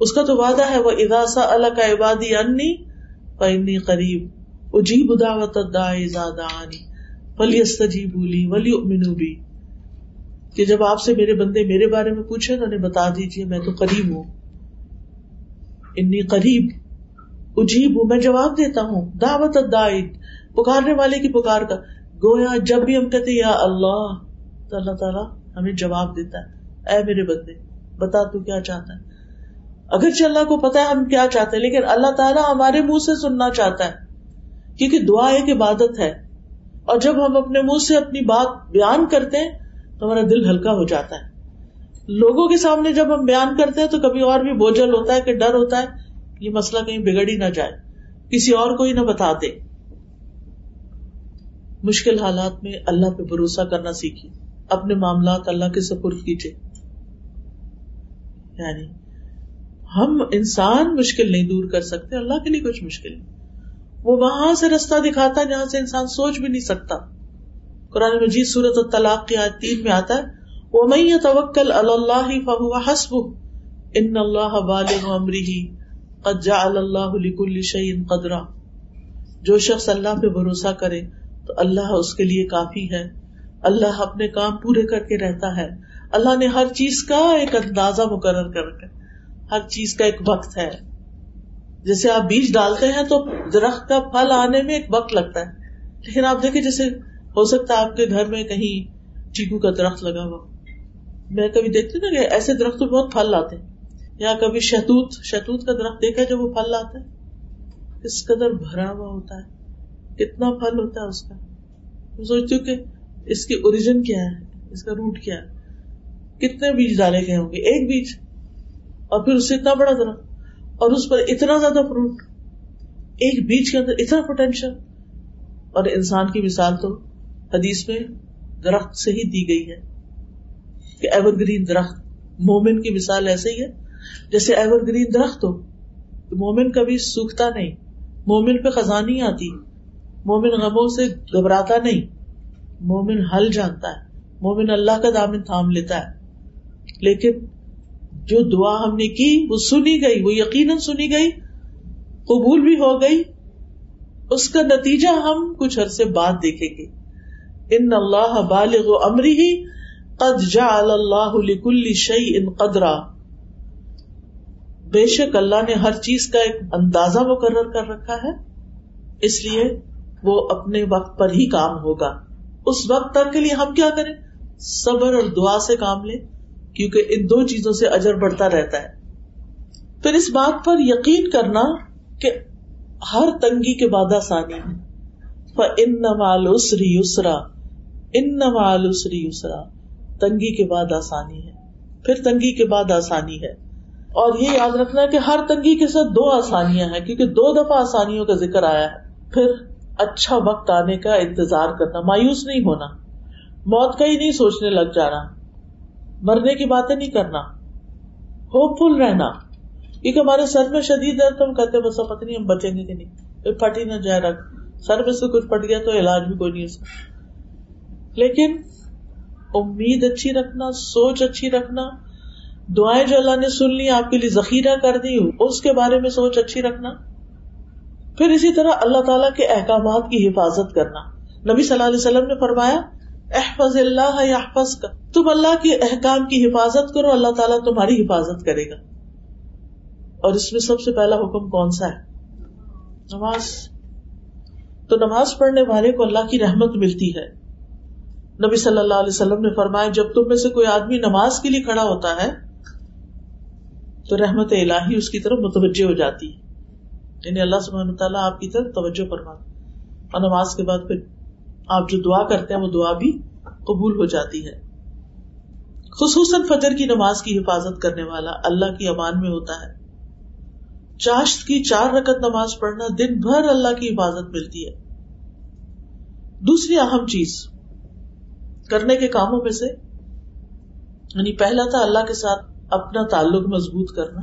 اس کا تو وعدہ ہے وہ اداسا اللہ کا عبادی انی قریب اجیب دعوت دانی ولی استجی بولی ولی منوبی کہ جب آپ سے میرے بندے میرے بارے میں پوچھے تو انہیں بتا دیجیے میں تو قریب ہوں۔ انی قریب اجیب ہوں میں جواب دیتا ہوں۔ دعوت پکارنے والے کی پکار کا۔ گویا جب بھی ہم کہتے یا اللہ، تو اللہ تعالیٰ ہمیں جواب دیتا ہے۔ اے میرے بندے، بتا تو کیا چاہتا ہے۔ اگرچہ اللہ کو پتا ہے ہم کیا چاہتے ہیں، لیکن اللہ تعالیٰ ہمارے منہ سے سننا چاہتا ہے، کیونکہ دعا ایک عبادت ہے۔ اور جب ہم اپنے منہ سے اپنی بات بیان کرتے ہیں، تو ہمارا دل ہلکا ہو جاتا ہے۔ لوگوں کے سامنے جب ہم بیان کرتے ہیں، تو کبھی اور بھی بوجھل ہوتا ہے، کہ ڈر ہوتا ہے، یہ مسئلہ کہیں بگڑ ہی نہ جائے۔ کسی اور کو ہی نہ بتا دے۔ مشکل حالات میں اللہ پہ بھروسہ کرنا سیکھی اپنے معاملات اللہ کے سپرد کیجیے یعنی ہم انسان مشکل نہیں دور کر سکتے، اللہ کے لیے کچھ مشکل نہیں۔ وہ وہاں سے رستہ دکھاتا ہے جہاں سے انسان سوچ بھی نہیں سکتا۔ قرآن مجید صورت الطلاق کی آج تین میں آتا ہے وہ میں توکل اللہ فہو حسب ان اللہ بالغ امری قد جعل اللہ لكل شيء قدرا۔ جو شخص اللہ پہ بھروسہ کرے تو اللہ اس کے لیے کافی ہے۔ اللہ اپنے کام پورے کر کے رہتا ہے۔ اللہ نے ہر چیز کا ایک اندازہ مقرر کر کے ہر چیز کا ایک وقت ہے۔ جیسے آپ بیج ڈالتے ہیں تو درخت کا پھل آنے میں ایک وقت لگتا ہے۔ لیکن آپ دیکھیں جیسے ہو سکتا ہے آپ کے گھر میں کہیں چیکو کا درخت لگا ہوا میں کبھی دیکھتی نا کہ ایسے درخت تو بہت پھل لاتے ہیں۔ یا کبھی شہتوت شہتوت کا درخت دیکھا جب وہ پھل لاتا ہے؟ کس قدر بھرا ہوا ہوتا ہے۔ کتنا پھل ہوتا ہے اس کا؟ میں سوچتی ہوں کہ اس کی اوریجن کیا ہے؟ اس کا روٹ کیا ہے؟ کتنے بیج ڈالے گئے ہوں گے؟ ایک بیج اور پھر اس سے اتنا بڑا درخت اور اس پر اتنا زیادہ فروٹ ایک بیج کے اندر اتنا پوٹینشیل اور انسان کی مثال تو حدیث میں درخت سے ہی دی گئی ہے کہ ایور گرین درخت. مومن کی مثال ایسے ہی ہے. جیسے ایور گرین درخت ہو تو مومن کبھی سوکھتا نہیں، مومن پہ خزاں نہیں آتی مومن غموں سے گھبراتا نہیں۔ مومن حل جانتا ہے۔ مومن اللہ کا دامن تھام لیتا ہے۔ لیکن جو دعا ہم نے کی، وہ سنی گئی، وہ یقیناً سنی گئی، قبول بھی ہو گئی۔ اس کا نتیجہ ہم کچھ عرصے بعد دیکھیں گے۔ ان اللہ بالغ امری ہی قد جعل اللہ لکل شیء ان قدرا۔ بے شک اللہ نے ہر چیز کا ایک اندازہ مقرر کر رکھا ہے۔ اس لیے وہ اپنے وقت پر ہی کام ہوگا۔ اس وقت تک کے لیے ہم کیا کریں؟ صبر اور دعا سے کام لیں، کیونکہ ان دو چیزوں سے اجر بڑھتا رہتا ہے۔ پھر اس بات پر یقین کرنا کہ ہر تنگی کے بعد آسانی ہے۔ ان نمالسری یسرا ان نمالسری یسرا تنگی کے بعد آسانی ہے۔ پھر تنگی کے بعد آسانی ہے۔ اور یہ یاد رکھنا کہ ہر تنگی کے ساتھ دو آسانیاں ہیں، کیونکہ دو دفعہ آسانیوں کا ذکر آیا ہے۔ پھر اچھا وقت آنے کا انتظار کرنا، مایوس نہیں ہونا، موت کا ہی نہیں سوچنے لگ جانا، مرنے کی باتیں نہیں کرنا ہوپ فل رہنا۔ کیونکہ ہمارے سر میں شدید درد، ہم کہتے بس پتہ نہیں ہم بچیں گے کہ نہیں۔ پھٹ ہی نہ جائے رکھ سر میں سے کچھ پھٹ گیا تو علاج بھی کوئی نہیں اس کا۔ لیکن امید اچھی رکھنا، سوچ اچھی رکھنا، دعائیں جو اللہ نے سن لی آپ کے لیے ذخیرہ کر دی، اس کے بارے میں سوچ اچھی رکھنا۔ پھر اسی طرح اللہ تعالیٰ کے احکامات کی حفاظت کرنا۔ نبی صلی اللہ علیہ وسلم نے فرمایا، احفظ اللہ احفظ کا تم اللہ کے احکام کی حفاظت کرو، اللہ تعالیٰ تمہاری حفاظت کرے گا۔ اور اس میں سب سے پہلا حکم کون سا ہے؟ نماز۔ تو نماز پڑھنے والے کو اللہ کی رحمت ملتی ہے۔ نبی صلی اللہ علیہ وسلم نے فرمایا، جب تم میں سے کوئی آدمی نماز کے لیے کھڑا ہوتا ہے، تو رحمت الہی اس کی طرف متوجہ ہو جاتی ہے۔ یعنی اللہ سبحانہ تعالیٰ آپ کی طرف توجہ فرما اور نماز کے بعد پھر آپ جو دعا کرتے ہیں وہ دعا بھی قبول ہو جاتی ہے۔ خصوصاً فجر کی نماز کی حفاظت کرنے والا اللہ کی امان میں ہوتا ہے۔ چاشت کی چار رکت نماز پڑھنا دن بھر اللہ کی حفاظت ملتی ہے۔ دوسری اہم چیز کرنے کے کاموں میں سے یعنی پہلا تھا اللہ کے ساتھ اپنا تعلق مضبوط کرنا۔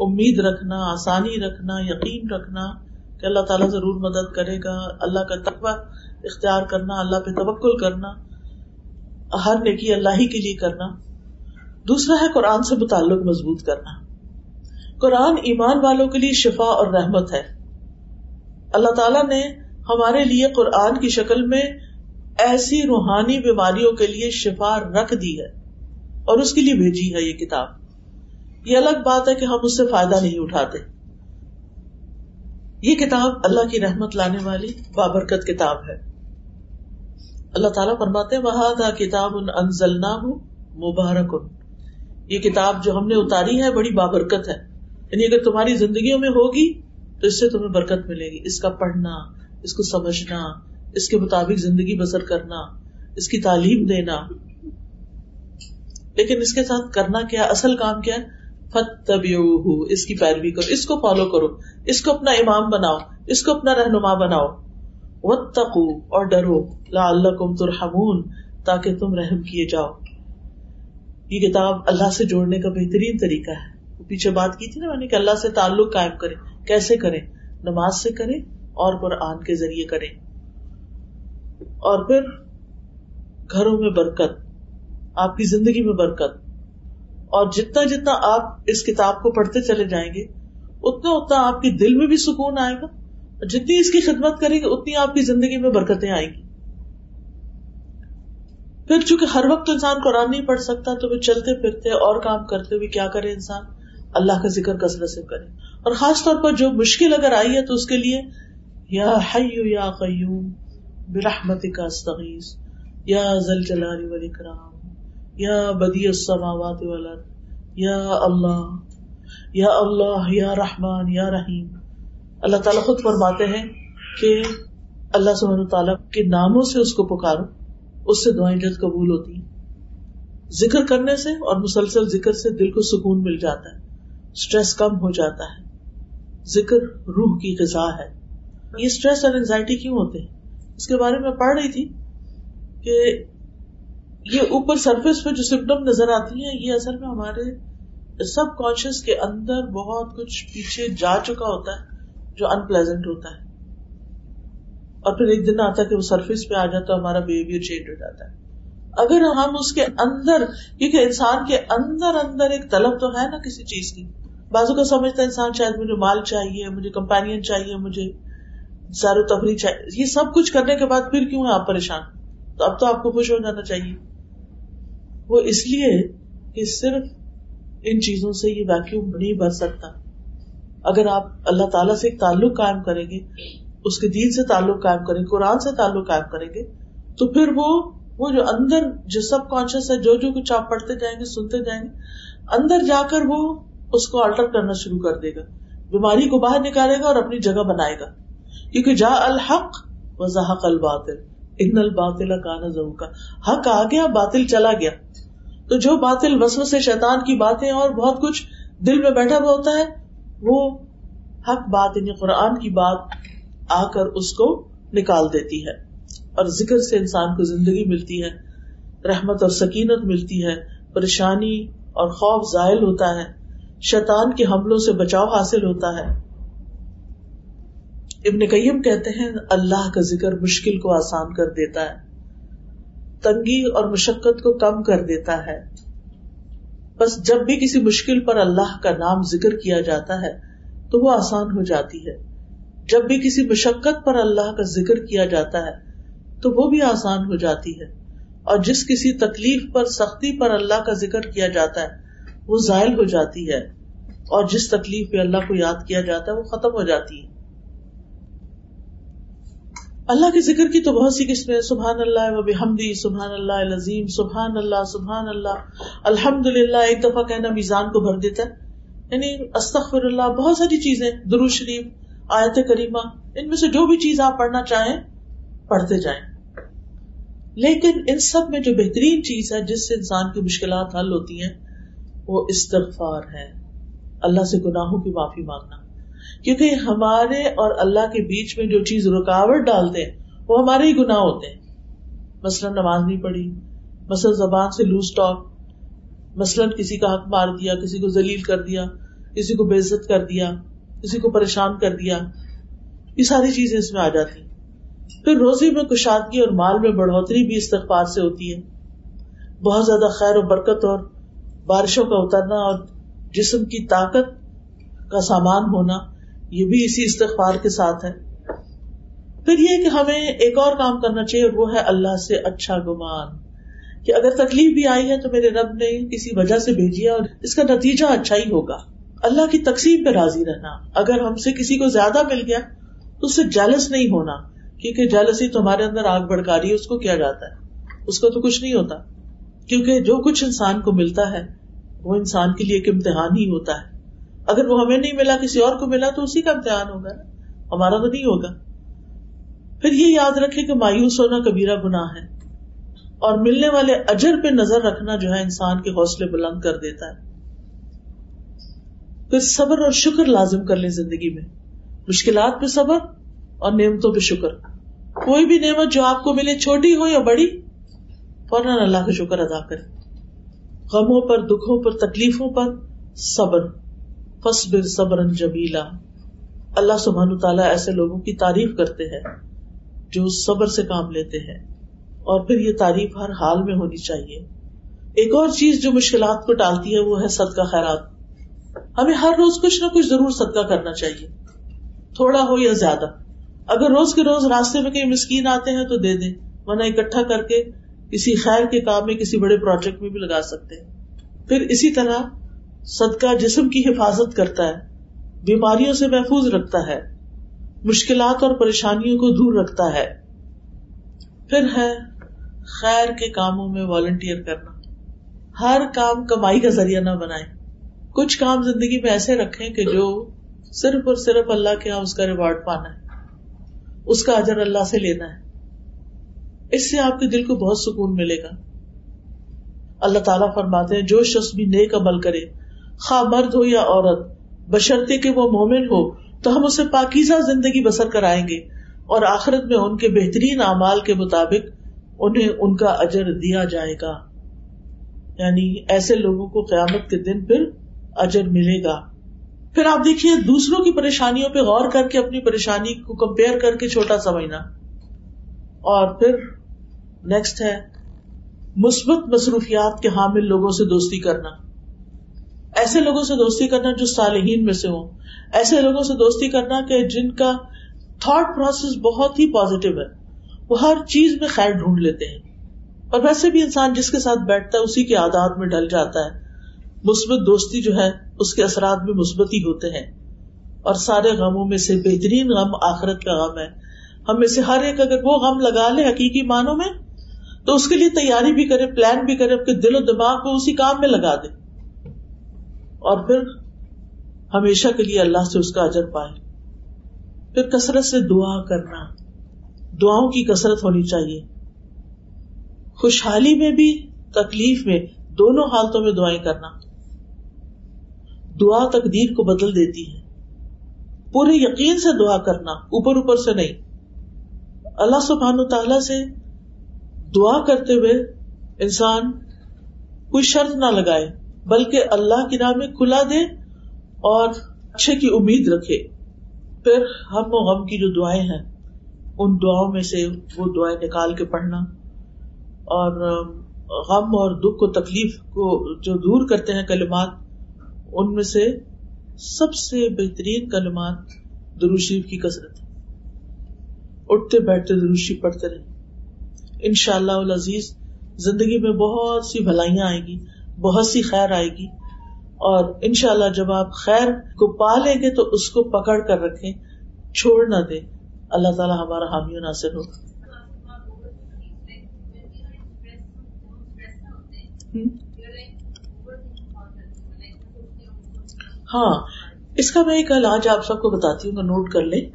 امید رکھنا، آسانی رکھنا، یقین رکھنا کہ اللہ تعالیٰ ضرور مدد کرے گا، اللہ کا تقوی اختیار کرنا، اللہ پہ توکل کرنا، ہر نیکی اللہ ہی کے لیے کرنا۔ دوسرا ہے قرآن سے متعلق مضبوط کرنا۔ قرآن ایمان والوں کے لیے شفا اور رحمت ہے۔ اللہ تعالیٰ نے ہمارے لیے قرآن کی شکل میں ایسی روحانی بیماریوں کے لیے شفا رکھ دی ہے اور اس کے لیے بھیجی ہے یہ کتاب۔ یہ الگ بات ہے کہ ہم اس سے فائدہ نہیں اٹھاتے۔ یہ کتاب اللہ کی رحمت لانے والی بابرکت کتاب ہے۔ اللہ تعالیٰ فرماتے وہ کتاب ان مبارک یہ کتاب جو ہم نے اتاری ہے، بڑی بابرکت ہے۔ یعنی اگر تمہاری زندگیوں میں ہوگی، تو اس سے تمہیں برکت ملے گی۔ اس کا پڑھنا، اس کو سمجھنا، اس کے مطابق زندگی بسر کرنا، اس کی تعلیم دینا۔ لیکن اس کے ساتھ کرنا کیا؟ اصل کام کیا ہے؟ فت اس کی پیروی کرو، اس کو فالو کرو، اس کو اپنا امام بناؤ، اس کو اپنا رہنما بناؤ۔ و تقو اور ڈرو لا اللہ کم ترحمون، تاکہ تم رحم کیے جاؤ۔ یہ کتاب اللہ سے جوڑنے کا بہترین طریقہ ہے۔ پیچھے بات کی تھی نا میں نے کہ اللہ سے تعلق قائم کرے کیسے کرے نماز سے کرے اور قرآن کے ذریعے کرے اور پھر گھروں میں برکت، آپ کی زندگی میں برکت۔ اور جتنا جتنا آپ اس کتاب کو پڑھتے چلے جائیں گے، اتنا اتنا آپ کے دل میں بھی سکون آئے گا۔ جتنی اس کی خدمت کریں گے اتنی آپ کی زندگی میں برکتیں آئیں گی۔ پھر چونکہ ہر وقت انسان قرآن نہیں پڑھ سکتا، تو وہ چلتے پھرتے اور کام کرتے ہوئے کیا کرے انسان؟ اللہ کا ذکر کثرت سے کرے۔ اور خاص طور پر جو مشکل اگر آئی ہے تو اس کے لیے، یا حیو یا قیوم برحمت کا استغیث، یا زل جلال والاکرام۔ یا بدی السماوات والارض، یا اللہ یا اللہ، یا رحمان، یا رحیم۔ اللہ تعالیٰ خود فرماتے ہیں کہ اللہ سبحانہ تعالیٰ کے ناموں سے اس کو پکارو، اس سے دعائیں جد قبول ہوتی ہیں۔ ذکر کرنے سے اور مسلسل ذکر سے دل کو سکون مل جاتا ہے اسٹریس کم ہو جاتا ہے۔ ذکر روح کی غذا ہے۔ یہ اسٹریس اور انگزائٹی کیوں ہوتے ہیں؟ اس کے بارے میں پڑھ رہی تھی کہ یہ اوپر سرفیس پہ جو سمٹم نظر آتی ہیں، یہ اصل میں ہمارے سب کانشیس کے اندر بہت کچھ پیچھے جا چکا ہوتا ہے، جو ان پلیزنٹ ہوتا ہے۔ اور پھر ایک دن آتا ہے کہ وہ سرفیس پہ آ جاتا ہے ہمارا بہیویئر چینج ہو جاتا ہے۔ اگر ہم اس کے اندر، کیونکہ انسان کے اندر اندر ایک طلب تو ہے نا کسی چیز کی۔ بازو کا سمجھتا ہے انسان شاید مجھے مال چاہیے، مجھے کمپینین چاہیے، مجھے سیر و تفریح چاہیے۔ یہ سب کچھ کرنے کے بعد پھر کیوں ہے آپ پریشان؟ تو اب تو آپ کو خوش ہو جانا چاہیے۔ وہ اس لیے کہ صرف ان چیزوں سے یہ ویکیوم نہیں بھر سکتا۔ اگر آپ اللہ تعالیٰ سے ایک تعلق قائم کریں گے، اس کے دین سے تعلق قائم کریں گے، قرآن سے تعلق قائم کریں گے، تو پھر وہ وہ جو اندر جو سب کانشیس ہے، جو جو کچھ آپ پڑھتے جائیں گے، سنتے جائیں گے، اندر جا کر وہ اس کو آلٹر کرنا شروع کر دے گا۔ بیماری کو باہر نکالے گا اور اپنی جگہ بنائے گا۔ کیونکہ جا الحق و زحق الباطل۔ ان الباطل کا نظو کا حق آ گیا، باطل چلا گیا۔ تو جو باطل وسو سے شیطان کی باتیں اور بہت کچھ دل میں بیٹھا ہوا ہوتا ہے، وہ حق بات یعنی قرآن کی بات آ کر اس کو نکال دیتی ہے۔ اور ذکر سے انسان کو زندگی ملتی ہے، رحمت اور سکینت ملتی ہے، پریشانی اور خوف ظاہر ہوتا ہے۔ شیطان کے حملوں سے بچاؤ حاصل ہوتا ہے۔ ابن قیم کہتے ہیں، اللہ کا ذکر مشکل کو آسان کر دیتا ہے، تنگی اور مشقت کو کم کر دیتا ہے۔ بس جب بھی کسی مشکل پر اللہ کا نام ذکر کیا جاتا ہے، تو وہ آسان ہو جاتی ہے۔ جب بھی کسی مشقت پر اللہ کا ذکر کیا جاتا ہے، تو وہ بھی آسان ہو جاتی ہے۔ اور جس کسی تکلیف پر، سختی پر اللہ کا ذکر کیا جاتا ہے، وہ زائل ہو جاتی ہے۔ اور جس تکلیف پہ اللہ کو یاد کیا جاتا ہے، وہ ختم ہو جاتی ہے۔ اللہ کے ذکر کی تو بہت سی قسمیں سبحان اللہ و بحمدی، سبحان اللہ عظیم سبحان اللہ سبحان اللہ۔ الحمد للہ ایک دفعہ کہنا میزان کو بھر دیتا ہے۔ یعنی استخر اللہ بہت ساری چیزیں درو شریف، آیت کریمہ، ان میں سے جو بھی چیز آپ پڑھنا چاہیں، پڑھتے جائیں۔ لیکن ان سب میں جو بہترین چیز ہے، جس سے انسان کی مشکلات حل ہوتی ہیں، وہ استغفار ہے۔ اللہ سے گناہوں کی معافی مانگنا۔ کیونکہ ہمارے اور اللہ کے بیچ میں جو چیز رکاوٹ ڈالتے ہیں، وہ ہمارے ہی گناہ ہوتے ہیں۔ مثلاً نماز نہیں پڑھی، مثلاً زبان سے لوز ٹاک، مثلاً کسی کا حق مار دیا، کسی کو ذلیل کر دیا، کسی کو بےزت کر دیا، کسی کو پریشان کر دیا، یہ ساری چیزیں اس میں آ جاتی پھر روزی میں کشادگی اور مال میں بڑھوتری بھی استغفار سے ہوتی ہے۔ بہت زیادہ خیر و برکت اور بارشوں کا اترنا اور جسم کی طاقت کا سامان ہونا یہ بھی اسی استغفار کے ساتھ ہے۔ پھر یہ کہ ہمیں ایک اور کام کرنا چاہیے اور وہ ہے اللہ سے اچھا گمان۔ کہ اگر تکلیف بھی آئی ہے تو میرے رب نے کسی وجہ سے بھیجی ہے اور اس کا نتیجہ اچھا ہی ہوگا۔ اللہ کی تقسیم پہ راضی رہنا۔ اگر ہم سے کسی کو زیادہ مل گیا تو اس سے جیلس نہیں ہونا، کیونکہ جیلسی تو ہمارے اندر آگ بڑکا رہی ہے، اس کو کیا جاتا ہے؟ اس کو تو کچھ نہیں ہوتا۔ کیونکہ جو کچھ انسان کو ملتا ہے، وہ انسان کے لیے ایک امتحان ہی ہوتا ہے۔ اگر وہ ہمیں نہیں ملا، کسی اور کو ملا تو اسی کا امتحان ہوگا نا۔ ہمارا تو نہیں ہوگا۔ پھر یہ یاد رکھے کہ مایوس ہونا کبیرہ گناہ ہے۔ اور ملنے والے اجر پہ نظر رکھنا جو ہے انسان کے حوصلے بلند کر دیتا ہے۔ پھر صبر اور شکر لازم کر لیں زندگی میں۔ مشکلات پہ صبر اور نعمتوں پہ شکر۔ کوئی بھی نعمت جو آپ کو ملے، چھوٹی ہو یا بڑی، فوراً اللہ کا شکر ادا کرے غموں پر، دکھوں پر، تکلیفوں پر صبر۔ فصبر صبر جبیلا اللہ سبحان تعالیٰ ایسے لوگوں کی تعریف کرتے ہیں جو صبر سے کام لیتے ہیں۔ اور پھر یہ تعریف ہر حال میں ہونی چاہیے۔ ایک اور چیز جو مشکلات کو ٹالتی ہے وہ ہے صدقہ خیرات۔ ہمیں ہر روز کچھ نہ کچھ ضرور صدقہ کرنا چاہیے۔ تھوڑا ہو یا زیادہ۔ اگر روز کے روز راستے میں کہیں مسکین آتے ہیں تو دے دیں۔ ورنہ اکٹھا کر کے کسی خیر کے کام میں کسی بڑے پروجیکٹ میں بھی لگا سکتے ہیں۔ پھر اسی طرح صدقہ جسم کی حفاظت کرتا ہے، بیماریوں سے محفوظ رکھتا ہے، مشکلات اور پریشانیوں کو دور رکھتا ہے۔ پھر ہے خیر کے کاموں میں والنٹیئر کرنا۔ ہر کام کمائی کا ذریعہ نہ بنائے کچھ کام زندگی میں ایسے رکھیں کہ جو صرف اور صرف اللہ کے یہاں اس کا ریوارڈ پانا ہے۔ اس کا اجر اللہ سے لینا ہے۔ اس سے آپ کے دل کو بہت سکون ملے گا۔ اللہ تعالیٰ فرماتے ہیں، جو شخص بھی نیک عمل کرے خواہ مرد ہو یا عورت بشرتے کہ وہ مومن ہو، تو ہم اسے پاکیزہ زندگی بسر کرائیں گے اور آخرت میں ان کے بہترین اعمال کے مطابق انہیں ان کا اجر دیا جائے گا۔ یعنی ایسے لوگوں کو قیامت کے دن پھر اجر ملے گا۔ پھر آپ دیکھیے، دوسروں کی پریشانیوں پہ غور کر کے اپنی پریشانی کو کمپیئر کر کے چھوٹا سمجھنا۔ اور پھر نیکسٹ ہے، مثبت مصروفیات کے حامل لوگوں سے دوستی کرنا۔ ایسے لوگوں سے دوستی کرنا جو صالحین میں سے ہوں۔ ایسے لوگوں سے دوستی کرنا کہ جن کا تھاٹ پروسیس بہت ہی پازیٹو ہے۔ وہ ہر چیز میں خیر ڈھونڈ لیتے ہیں۔ اور ویسے بھی انسان جس کے ساتھ بیٹھتا ہے، اسی کے آدات میں ڈل جاتا ہے۔ مثبت دوستی جو ہے، اس کے اثرات بھی مثبت ہی ہوتے ہیں۔ اور سارے غموں میں سے بہترین غم آخرت کا غم ہے۔ ہم میں سے ہر ایک اگر وہ غم لگا لے حقیقی معنوں میں، تو اس کے لیے تیاری بھی کرے پلان بھی کرے اپنے دل و دماغ کو اسی کام میں لگا دے۔ اور پھر ہمیشہ کے لیے اللہ سے اس کا اجر پائے۔ پھر کثرت سے دعا کرنا، دعاؤں کی کثرت ہونی چاہیے۔ خوشحالی میں بھی، تکلیف میں، دونوں حالتوں میں دعائیں کرنا۔ دعا تقدیر کو بدل دیتی ہے۔ پورے یقین سے دعا کرنا، اوپر اوپر سے نہیں۔ اللہ سبحان تعالی سے دعا کرتے ہوئے انسان کوئی شرط نہ لگائے۔ بلکہ اللہ کی راہ میں کھلا دے اور اچھے کی امید رکھے۔ پھر ہم و غم کی جو دعائیں ہیں، ان دعاؤں میں سے وہ دعائیں نکال کے پڑھنا اور غم اور دکھ کو، تکلیف کو جو دور کرتے ہیں کلمات، ان میں سے سب سے بہترین کلمات دروشیف کی کثرت اٹھتے بیٹھتے دروشی پڑھتے رہے۔ ان شاء اللہ عزیز، زندگی میں بہت سی بھلائیاں آئیں گی۔ بہت سی خیر آئے گی۔ اور ان شاء اللہ جب آپ خیر کو پا لیں گے تو اس کو پکڑ کر رکھیں۔ چھوڑ نہ دیں۔ اللہ تعالیٰ ہمارا حامی ناصر ہو۔ ہاں اس کا میں ایک علاج آپ سب کو بتاتی ہوں نوٹ کر لیں۔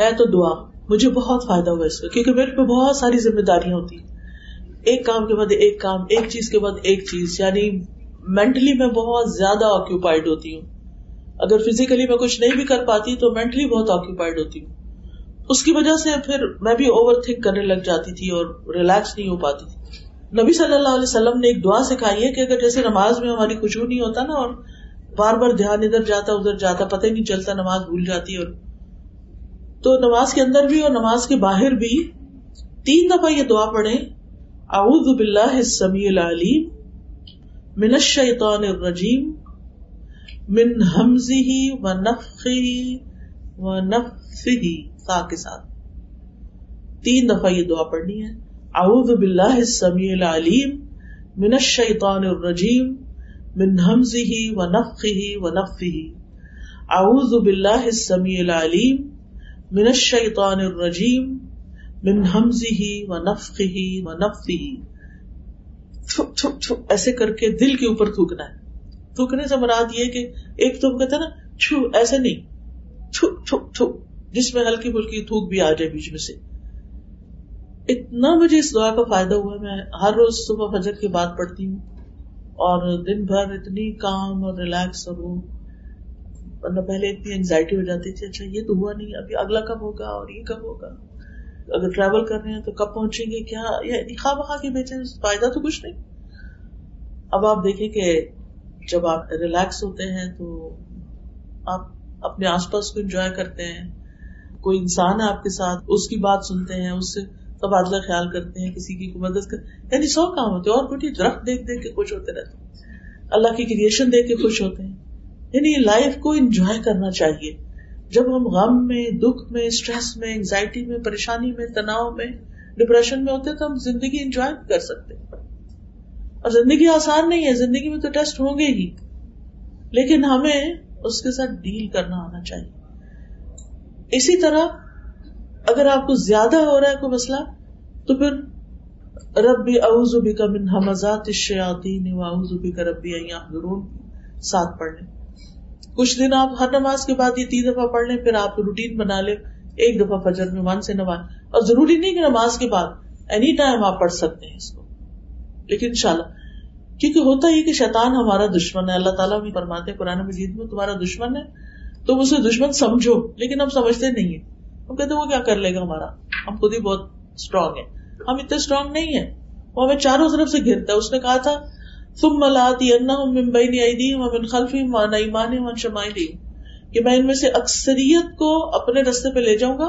ہے تو دعا۔ مجھے بہت فائدہ ہوا اس کا، کیونکہ میرے پہ بہت ساری ذمہ داریاں ہوتی۔ ہیں ایک کام کے بعد ایک کام، ایک چیز کے بعد ایک چیز یعنی مینٹلی میں بہت زیادہ آکوپائڈ ہوتی ہوں۔ اگر فزیکلی میں کچھ نہیں بھی کر پاتی تو مینٹلی بہت آکوپائڈ ہوتی ہوں۔ اس کی وجہ سے پھر میں بھی اوور تھنک کرنے لگ جاتی تھی اور ریلیکس نہیں ہو پاتی تھی۔ نبی صلی اللہ علیہ وسلم نے ایک دعا سکھائی ہے کہ اگر جیسے نماز میں ہماری خوشبو نہیں ہوتا نا اور بار بار دھیان ادھر جاتا ادھر جاتا، پتہ نہیں چلتا نماز بھول جاتی اور تو نماز کے اندر بھی اور نماز کے باہر بھی تین دفعہ یہ دعا پڑھے اعوذ باللہ السمیع العلیم من الشیطان الرجیم من حمزه ونفخه ونفثه تا کے ساتھ۔ تین دفعہ یہ دعا پڑھنی ہے۔ اعوذ باللہ السمیع العلیم من الشیطان الرجیم من حمزه ونفخه ونفثه اعوذ باللہ السمیع العلیم من الشیطان الرجیم من حمزه ونفخه ونفثه ایسے کر کے دل کے اوپر تھوکنا ہے۔ تھوکنے سے مراد یہ کہ ایک تو کہتے ہیں نا، چھو ایسے نہیں۔ چھو چھو چھو جس میں ہلکی پھلکی تھوک بھی آ جائے بیچ میں سے۔ اتنا مجھے اس دعا کا فائدہ ہوا، میں ہر روز صبح فجر کی بات پڑھتی ہوں اور دن بھر اتنی کام اور ریلیکس اور وہ مطلب پہلے اتنی انگزائٹی ہو جاتی تھی اچھا یہ تو ہوا نہیں، ابھی اگلا کب ہوگا اور یہ کب ہوگا؟ اگر ٹریول کر رہے ہیں تو کب پہنچیں گے؟ کیا؟ خواہ بخا کے بیچے، فائدہ تو کچھ نہیں۔ اب آپ دیکھیں کہ جب آپ ریلیکس ہوتے ہیں تو آپ اپنے آس پاس کو انجوائے کرتے ہیں۔ کوئی انسان ہے آپ کے ساتھ، اس کی بات سنتے ہیں، اس سے تبادلہ خیال کرتے ہیں، کسی کی مدد کر یعنی سو کام ہوتے ہیں اور کوئی درخت دیکھ دیکھ کے خوش ہوتے رہتے اللہ کی کریشن دیکھ کے خوش ہوتے ہیں۔ یعنی لائف کو انجوائے کرنا چاہیے۔ جب ہم غم میں، دکھ میں اسٹریس میں انگزائٹی میں، پریشانی میں، تناؤ میں ڈپریشن میں ہوتے تو ہم زندگی انجوائے کر سکتے اور زندگی آسان نہیں ہے، زندگی میں تو ٹیسٹ ہوں گے ہی۔ لیکن ہمیں اس کے ساتھ ڈیل کرنا آنا چاہیے۔ اسی طرح اگر آپ کو زیادہ ہو رہا ہے کوئی مسئلہ، تو پھر ربی اعوذ کا من حمزات الشیاطین و اعوذ کا ربی ان یحضرون، ساتھ پڑھ لیں کچھ دن آپ ہر نماز کے بعد یہ تین دفعہ پڑھ لیں، پھر آپ روٹین بنا لیں، ایک دفعہ فجر میں من سے نماز۔ اور ضروری نہیں کہ نماز کے بعد اینی ٹائم آپ پڑھ سکتے ہیں اس کو۔ لیکن انشاءاللہ، کیونکہ ہوتا ہی کہ شیطان ہمارا دشمن ہے۔ اللہ تعالیٰ بھی فرماتے ہیں، قرآن مجید میں تمہارا دشمن ہے، تم اسے دشمن سمجھو، لیکن ہم سمجھتے نہیں ہیں۔ ہم کہتے وہ کیا کر لے گا ہمارا؟ ہم خود ہی بہت اسٹرانگ ہے ہم اتنے اسٹرانگ نہیں ہے وہ ہمیں چاروں طرف سے گرتا ہے۔ اس نے کہا تھا تم ملاتی من خلفی ایمان شمائی کہ میں ان میں سے اکثریت کو اپنے رستے پہ لے جاؤں گا،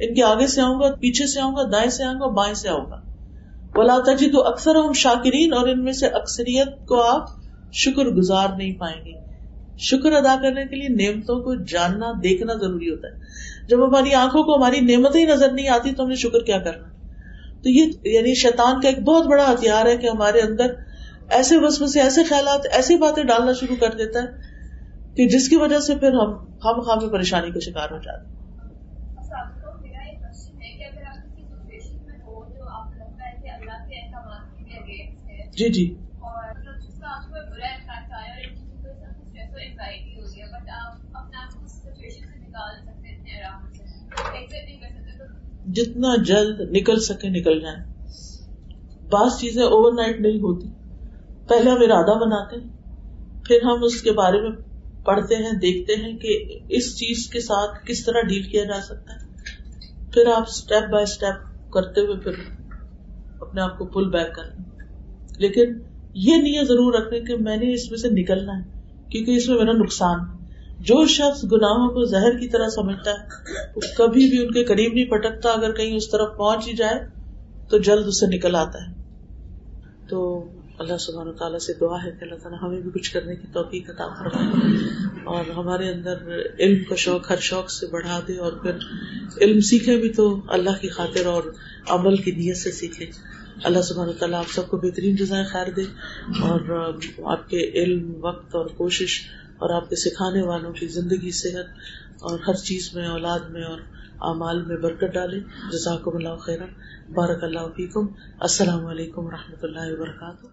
ان کے آگے سے آؤں گا، پیچھے سے آؤں گا، دائیں سے آؤں گا، بائیں سے آؤں گا۔ بلا تجی تو اکثر ہم شاکرین، اور ان میں سے اکثریت کو آپ شکر گزار نہیں پائیں گے۔ شکر ادا کرنے کے لیے نعمتوں کو جاننا، دیکھنا ضروری ہوتا ہے۔ جب ہماری آنکھوں کو ہماری نعمتیں ہی نظر نہیں آتی تو ہمیں شکر کیا کرنا۔ تو یہ یعنی شیطان کا ایک بہت بڑا ہتھیار ہے کہ ہمارے اندر ایسے وسم سے ایسے خیالات ایسی باتیں ڈالنا شروع کر دیتا ہے کہ جس کی وجہ سے پھر ہم ہم خام پریشانی کا شکار ہو جاتے ہیں۔ جی جی۔ جتنا جلد نکل سکے نکل جائیں۔ بعض چیزیں اوور نائٹ نہیں ہوتی۔ پہلے ہم ارادہ بناتے ہیں، پھر ہم اس کے بارے میں پڑھتے ہیں، دیکھتے ہیں کہ اس چیز کے ساتھ کس طرح ڈیل کیا جا سکتا ہے۔ پھر آپ اسٹیپ بائی اسٹیپ کرتے ہوئے پھر اپنے آپ کو پل بیک کریں لیکن یہ نیت ضرور رکھنے کہ میں نے اس میں سے نکلنا ہے، کیونکہ اس میں میرا نقصان جو شخص گناہوں کو زہر کی طرح سمجھتا ہے، وہ کبھی بھی ان کے قریب نہیں پٹکتا۔ اگر کہیں اس طرف پہنچ ہی جائے، تو جلد اسے نکل آتا ہے۔ تو اللہ سبحانہ تعالیٰ سے دعا ہے کہ اللہ تعالیٰ ہمیں بھی کچھ کرنے کی توفیق عطا فرمائے اور ہمارے اندر علم کا شوق ہر شوق سے بڑھا دے اور پھر علم سیکھے بھی تو اللہ کی خاطر اور عمل کی نیت سے سیکھے۔ اللہ سبحانہ تعالیٰ آپ سب کو بہترین جزائیں خیر دے اور آپ کے علم، وقت اور کوشش اور آپ کے سکھانے والوں کی زندگی، صحت اور ہر چیز میں، اولاد میں اور اعمال میں برکت ڈالے۔ جزاک اللہ خیر بارک اللہ فیکم۔ السلام علیکم و رحمۃ اللہ وبرکاتہ۔